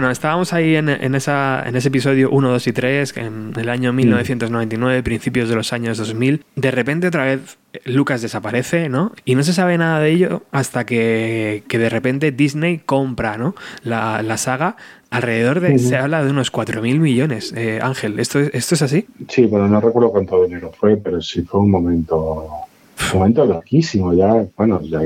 Speaker 3: Bueno, estábamos ahí en, en esa, en ese episodio 1, 2 y 3, en el año 1999, principios de los años 2000. De repente otra vez Lucas desaparece, ¿no? Y no se sabe nada de ello hasta que, que de repente Disney compra, ¿no? La, la saga. Alrededor de, se habla de unos 4.000 millones. Eh, Ángel, ¿esto, ¿esto es así?
Speaker 4: Sí, bueno, no recuerdo cuánto dinero fue, pero sí fue un momento momento loquísimo. Ya, bueno, ya,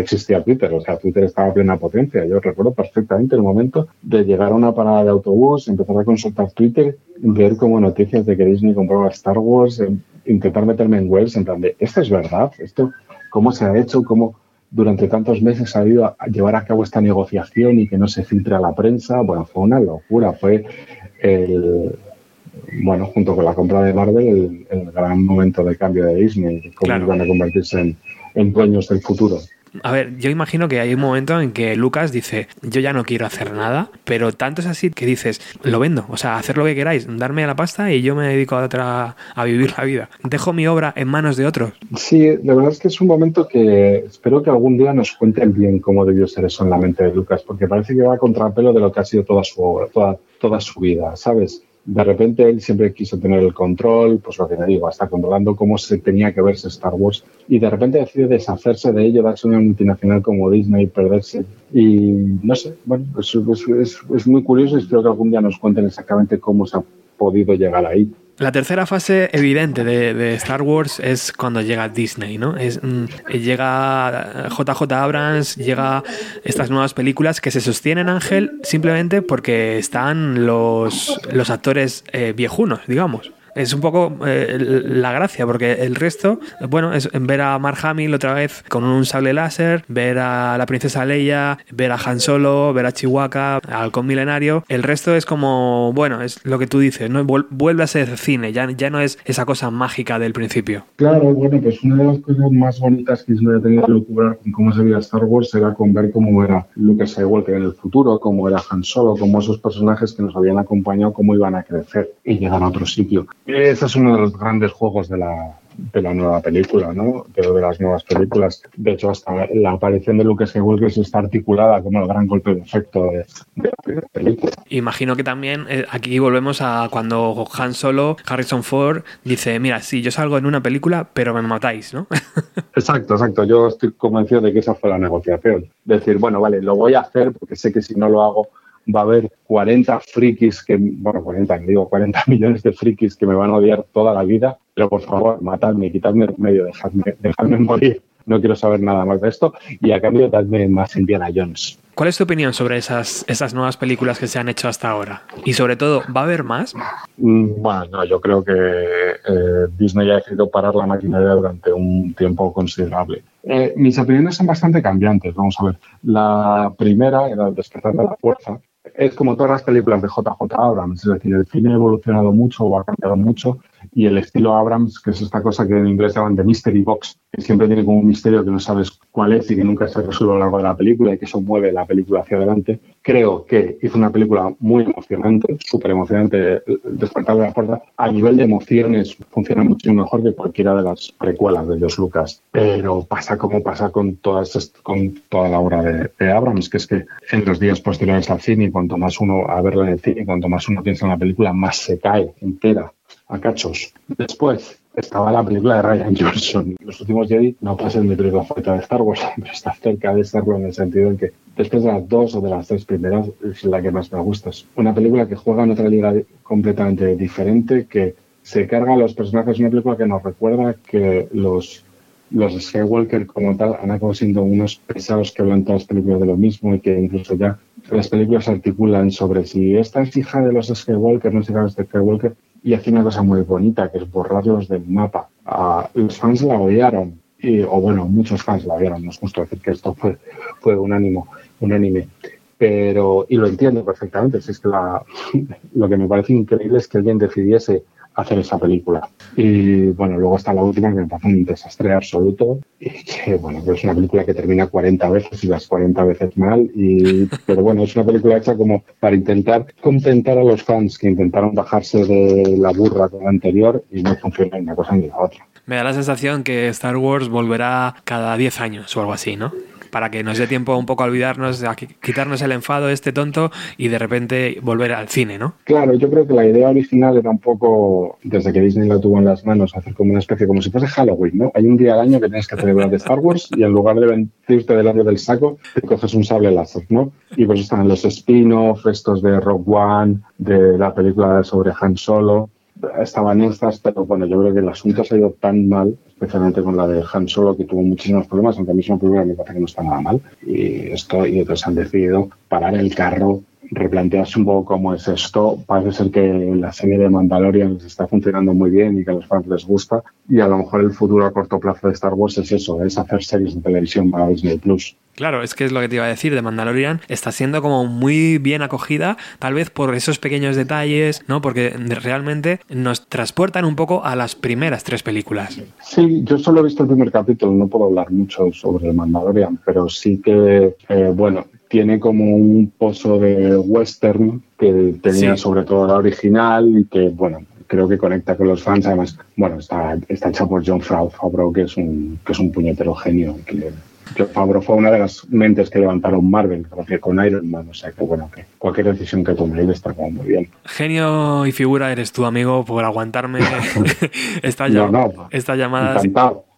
Speaker 4: existía Twitter, o sea, Twitter estaba a plena potencia. Yo recuerdo perfectamente el momento de llegar a una parada de autobús, empezar a consultar Twitter, ver como noticias de que Disney compraba Star Wars, em, intentar meterme en webs en plan de, ¿esto es verdad? ¿Esto cómo se ha hecho? ¿Cómo durante tantos meses ha ido a llevar a cabo esta negociación y que no se filtre a la prensa? Bueno, fue una locura. Fue el bueno, junto con la compra de Marvel, el, el gran momento de cambio de Disney, cómo
Speaker 3: Claro.
Speaker 4: van a convertirse en, en dueños del futuro.
Speaker 3: A ver, yo imagino que hay un momento en que Lucas dice, yo ya no quiero hacer nada, pero tanto es así que dices, lo vendo, o sea, hacer lo que queráis, darme la pasta y yo me dedico a, otra, a vivir la vida. Dejo mi obra en manos de otros.
Speaker 4: Sí, la verdad es que es un momento que espero que algún día nos cuenten bien cómo debió ser eso en la mente de Lucas, porque parece que va a contrapelo de lo que ha sido toda su obra, toda, toda su vida, ¿sabes? De repente él siempre quiso tener el control, pues lo que te digo, hasta controlando cómo se tenía que verse Star Wars, y de repente decide deshacerse de ello, darse una multinacional como Disney, perderse. Y no sé, bueno, es, es- es- es muy curioso y espero que algún día nos cuenten exactamente cómo se ha podido llegar ahí.
Speaker 3: La tercera fase evidente de, de Star Wars es cuando llega Disney, ¿no? Es, mm, llega JJ Abrams, llega estas nuevas películas que se sostienen, Ángel, simplemente porque están los, los actores eh, viejunos, digamos. Es un poco eh, la gracia, porque el resto, bueno, es ver a Mark Hamill otra vez con un sable láser, ver a la princesa Leia, ver a Han Solo, ver a Chihuahua, al halcón milenario. El resto es como, bueno, es lo que tú dices, ¿no? Vuel- Vuelve a ser cine, ya, ya no es esa cosa mágica del principio.
Speaker 4: Claro, bueno, pues una de las cosas más bonitas que Disney ha tenido que lucubrar con cómo se Star Wars era con ver cómo era Luke Skywalker en el futuro, cómo era Han Solo, cómo esos personajes que nos habían acompañado, cómo iban a crecer y llegar a otro sitio. Ese es uno de los grandes juegos de la, de la nueva película, ¿no? Pero de las nuevas películas. De hecho, hasta la aparición de Luke Skywalker está articulada como el gran golpe de efecto de, de la primera película.
Speaker 3: Imagino que también eh, aquí volvemos a cuando Han Solo, Harrison Ford, dice, mira, sí, yo salgo en una película, pero me matáis, ¿no?
Speaker 4: Exacto, exacto. Yo estoy convencido de que esa fue la negociación. Decir, bueno, vale, lo voy a hacer porque sé que si no lo hago va a haber 40 frikis que, bueno, 40, digo, 40 millones de frikis que me van a odiar toda la vida, pero por favor, matadme, quitadme el medio, dejadme, dejadme morir. No quiero saber nada más de esto y a cambio dadme más Indiana Jones.
Speaker 3: ¿Cuál es tu opinión sobre esas, esas nuevas películas que se han hecho hasta ahora? Y sobre todo, ¿va a haber más?
Speaker 4: Mm, Bueno, no, yo creo que eh, Disney ha decidido parar la maquinaria durante un tiempo considerable. Eh, mis opiniones son bastante cambiantes, vamos a ver. La primera, era el despertar de la fuerza, es como todas las películas de JJ Abrams, es decir, el cine ha evolucionado mucho o ha cambiado mucho y el estilo Abrams, que es esta cosa que en inglés llaman de mystery box, que siempre tiene como un misterio que no sabes cuál es y que nunca se resuelve a lo largo de la película y que eso mueve la película hacia adelante. Creo que hizo una película muy emocionante, súper emocionante, Despertar de la Fuerza. A nivel de emociones funciona mucho mejor que cualquiera de las precuelas de George Lucas. Pero pasa como pasa con, todas, con toda la obra de, de Abrams, que es que en los días posteriores al cine, cuanto más uno a verla en el cine, cuanto más uno piensa en la película, más se cae entera a cachos. Después estaba la película de Ryan Johnson. Los últimos Jedi no pasan mi película favorita de Star Wars, pero está cerca de Star Wars en el sentido en que después de las dos o de las tres primeras es la que más me gusta. Es una película que juega en otra liga completamente diferente, que se carga a los personajes. Una película que nos recuerda que los los Skywalker como tal han acabado siendo unos pesados que hablan todas las películas de lo mismo y que incluso ya las películas articulan sobre si esta es hija de los Skywalker, no es hija de Skywalker, y hace una cosa muy bonita que es borrarlos del mapa. Ah, los fans la odiaron, y, o bueno, muchos fans la odiaron, no es justo decir que esto fue, fue un ánimo, un anime. Pero, y lo entiendo perfectamente, si es que la, lo que me parece increíble es que alguien decidiese hacer esa película. Y bueno, luego está la última que me parece un desastre absoluto y que bueno, es una película que termina 40 veces y las 40 veces mal. Y, pero bueno, es una película hecha como para intentar contentar a los fans que intentaron bajarse de la burra con la anterior y no funciona ni una cosa ni la otra.
Speaker 3: Me da la sensación que Star Wars volverá cada 10 años o algo así, ¿no? Para que nos dé tiempo un poco a olvidarnos, a quitarnos el enfado este tonto y de repente volver al cine, ¿no?
Speaker 4: Claro, yo creo que la idea original era un poco, desde que Disney lo tuvo en las manos, hacer como una especie, como si fuese Halloween, ¿no? Hay un día al año que tienes que celebrar de Star Wars y en lugar de vestirte del lado del saco, te coges un sable láser, ¿no? Y pues están los spin-off, estos de Rock One, de la película sobre Han Solo, estaban estas, pero bueno, yo creo que el asunto se ha ido tan mal, especialmente con la de Han Solo, que tuvo muchísimos problemas, aunque a mí película me parece que no está nada mal. Y esto, y entonces han decidido parar el carro, replantearse un poco cómo es esto. Parece ser que la serie de Mandalorian les está funcionando muy bien y que a los fans les gusta. Y a lo mejor el futuro a corto plazo de Star Wars es eso, es hacer series de televisión para Disney Plus.
Speaker 3: Claro, es que es lo que te iba a decir, de Mandalorian está siendo como muy bien acogida, tal vez por esos pequeños detalles, ¿no? Porque realmente nos transportan un poco a las primeras tres películas.
Speaker 4: Sí, yo solo he visto el primer capítulo, no puedo hablar mucho sobre el Mandalorian, pero sí que, eh, bueno, tiene como un pozo de western que tenía sobre todo la original y que, bueno, creo que conecta con los fans. Además, bueno, está, está hecha por John Favreau, que es un, que es un puñetero genio. Que, Favreau fue una de las mentes que levantaron Marvel, con Iron Man, o sea que bueno, que cualquier decisión que tome él está como muy bien.
Speaker 3: Genio y figura eres tú, amigo, por aguantarme esta, esta llamada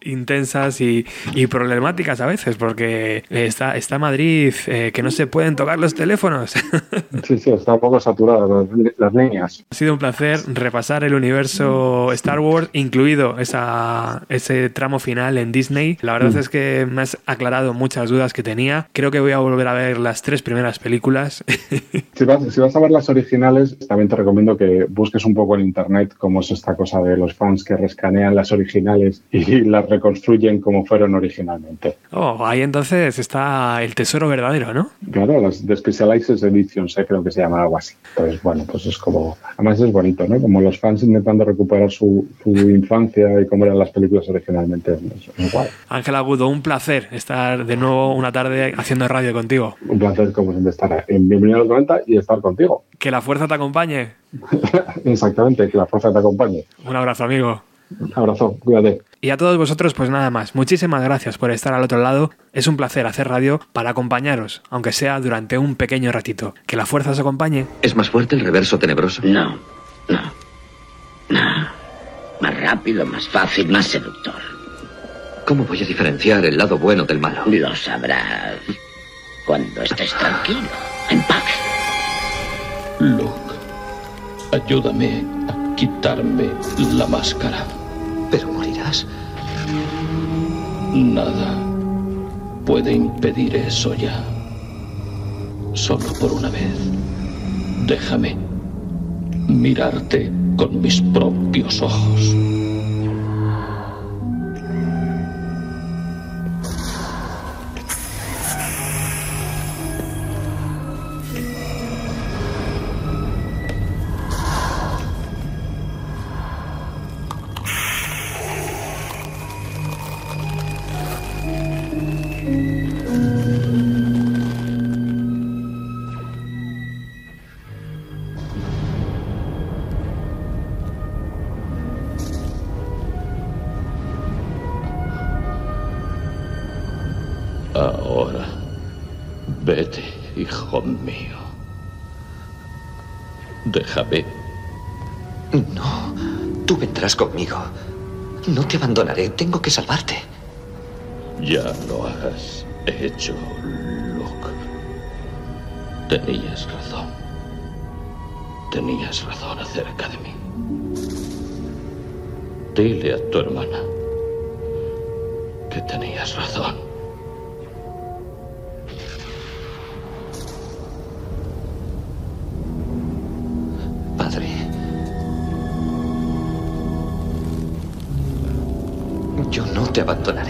Speaker 3: intensas y, problemáticas a veces, porque está, está Madrid eh, que no se pueden tocar los teléfonos.
Speaker 4: sí, sí, está un poco saturada las, líneas.
Speaker 3: Ha sido un placer repasar el universo Star Wars, incluido esa, ese tramo final en Disney. La verdad mm. es que me has aclarado muchas dudas que tenía. Creo que voy a volver a ver las tres primeras películas.
Speaker 4: si, vas, si vas a ver las originales, también te recomiendo que busques un poco en internet cómo es esta cosa de los fans que rescanean las originales y las reconstruyen como fueron originalmente.
Speaker 3: Oh, ahí entonces está el tesoro verdadero, ¿no?
Speaker 4: Claro, las de Specialized Editions, eh, creo que se llama algo así. Entonces, bueno, pues es como... Además es bonito, ¿no? Como los fans intentando recuperar su, infancia y cómo eran las películas originalmente. igual.
Speaker 3: Ángel Agudo, un placer estar de nuevo una tarde haciendo radio contigo.
Speaker 4: Un placer, como siempre, estar en Bienvenido a los 90 y estar contigo.
Speaker 3: Que la fuerza te acompañe.
Speaker 4: Exactamente, que la fuerza te acompañe.
Speaker 3: Un abrazo, amigo.
Speaker 4: Un abrazo, cuídate.
Speaker 3: Y a todos vosotros, pues nada más. Muchísimas gracias por estar al otro lado. Es un placer hacer radio para acompañaros, aunque sea durante un pequeño ratito. Que la fuerza os acompañe.
Speaker 5: ¿Es más fuerte el reverso tenebroso?
Speaker 6: No, no. No. Más rápido, más fácil, más seductor.
Speaker 5: ¿Cómo voy a diferenciar el lado bueno del malo?
Speaker 6: Lo sabrás cuando estés tranquilo, en paz.
Speaker 1: Luke, ayúdame a quitarme la máscara.
Speaker 5: Pero morirás.
Speaker 1: Nada puede impedir eso ya. Solo por una vez. Déjame mirarte con mis propios ojos.
Speaker 5: Tengo que salvarte.
Speaker 1: Ya lo has hecho, Luke. Tenías razón. Tenías razón acerca de mí. Dile a tu hermana
Speaker 5: te abandonaré.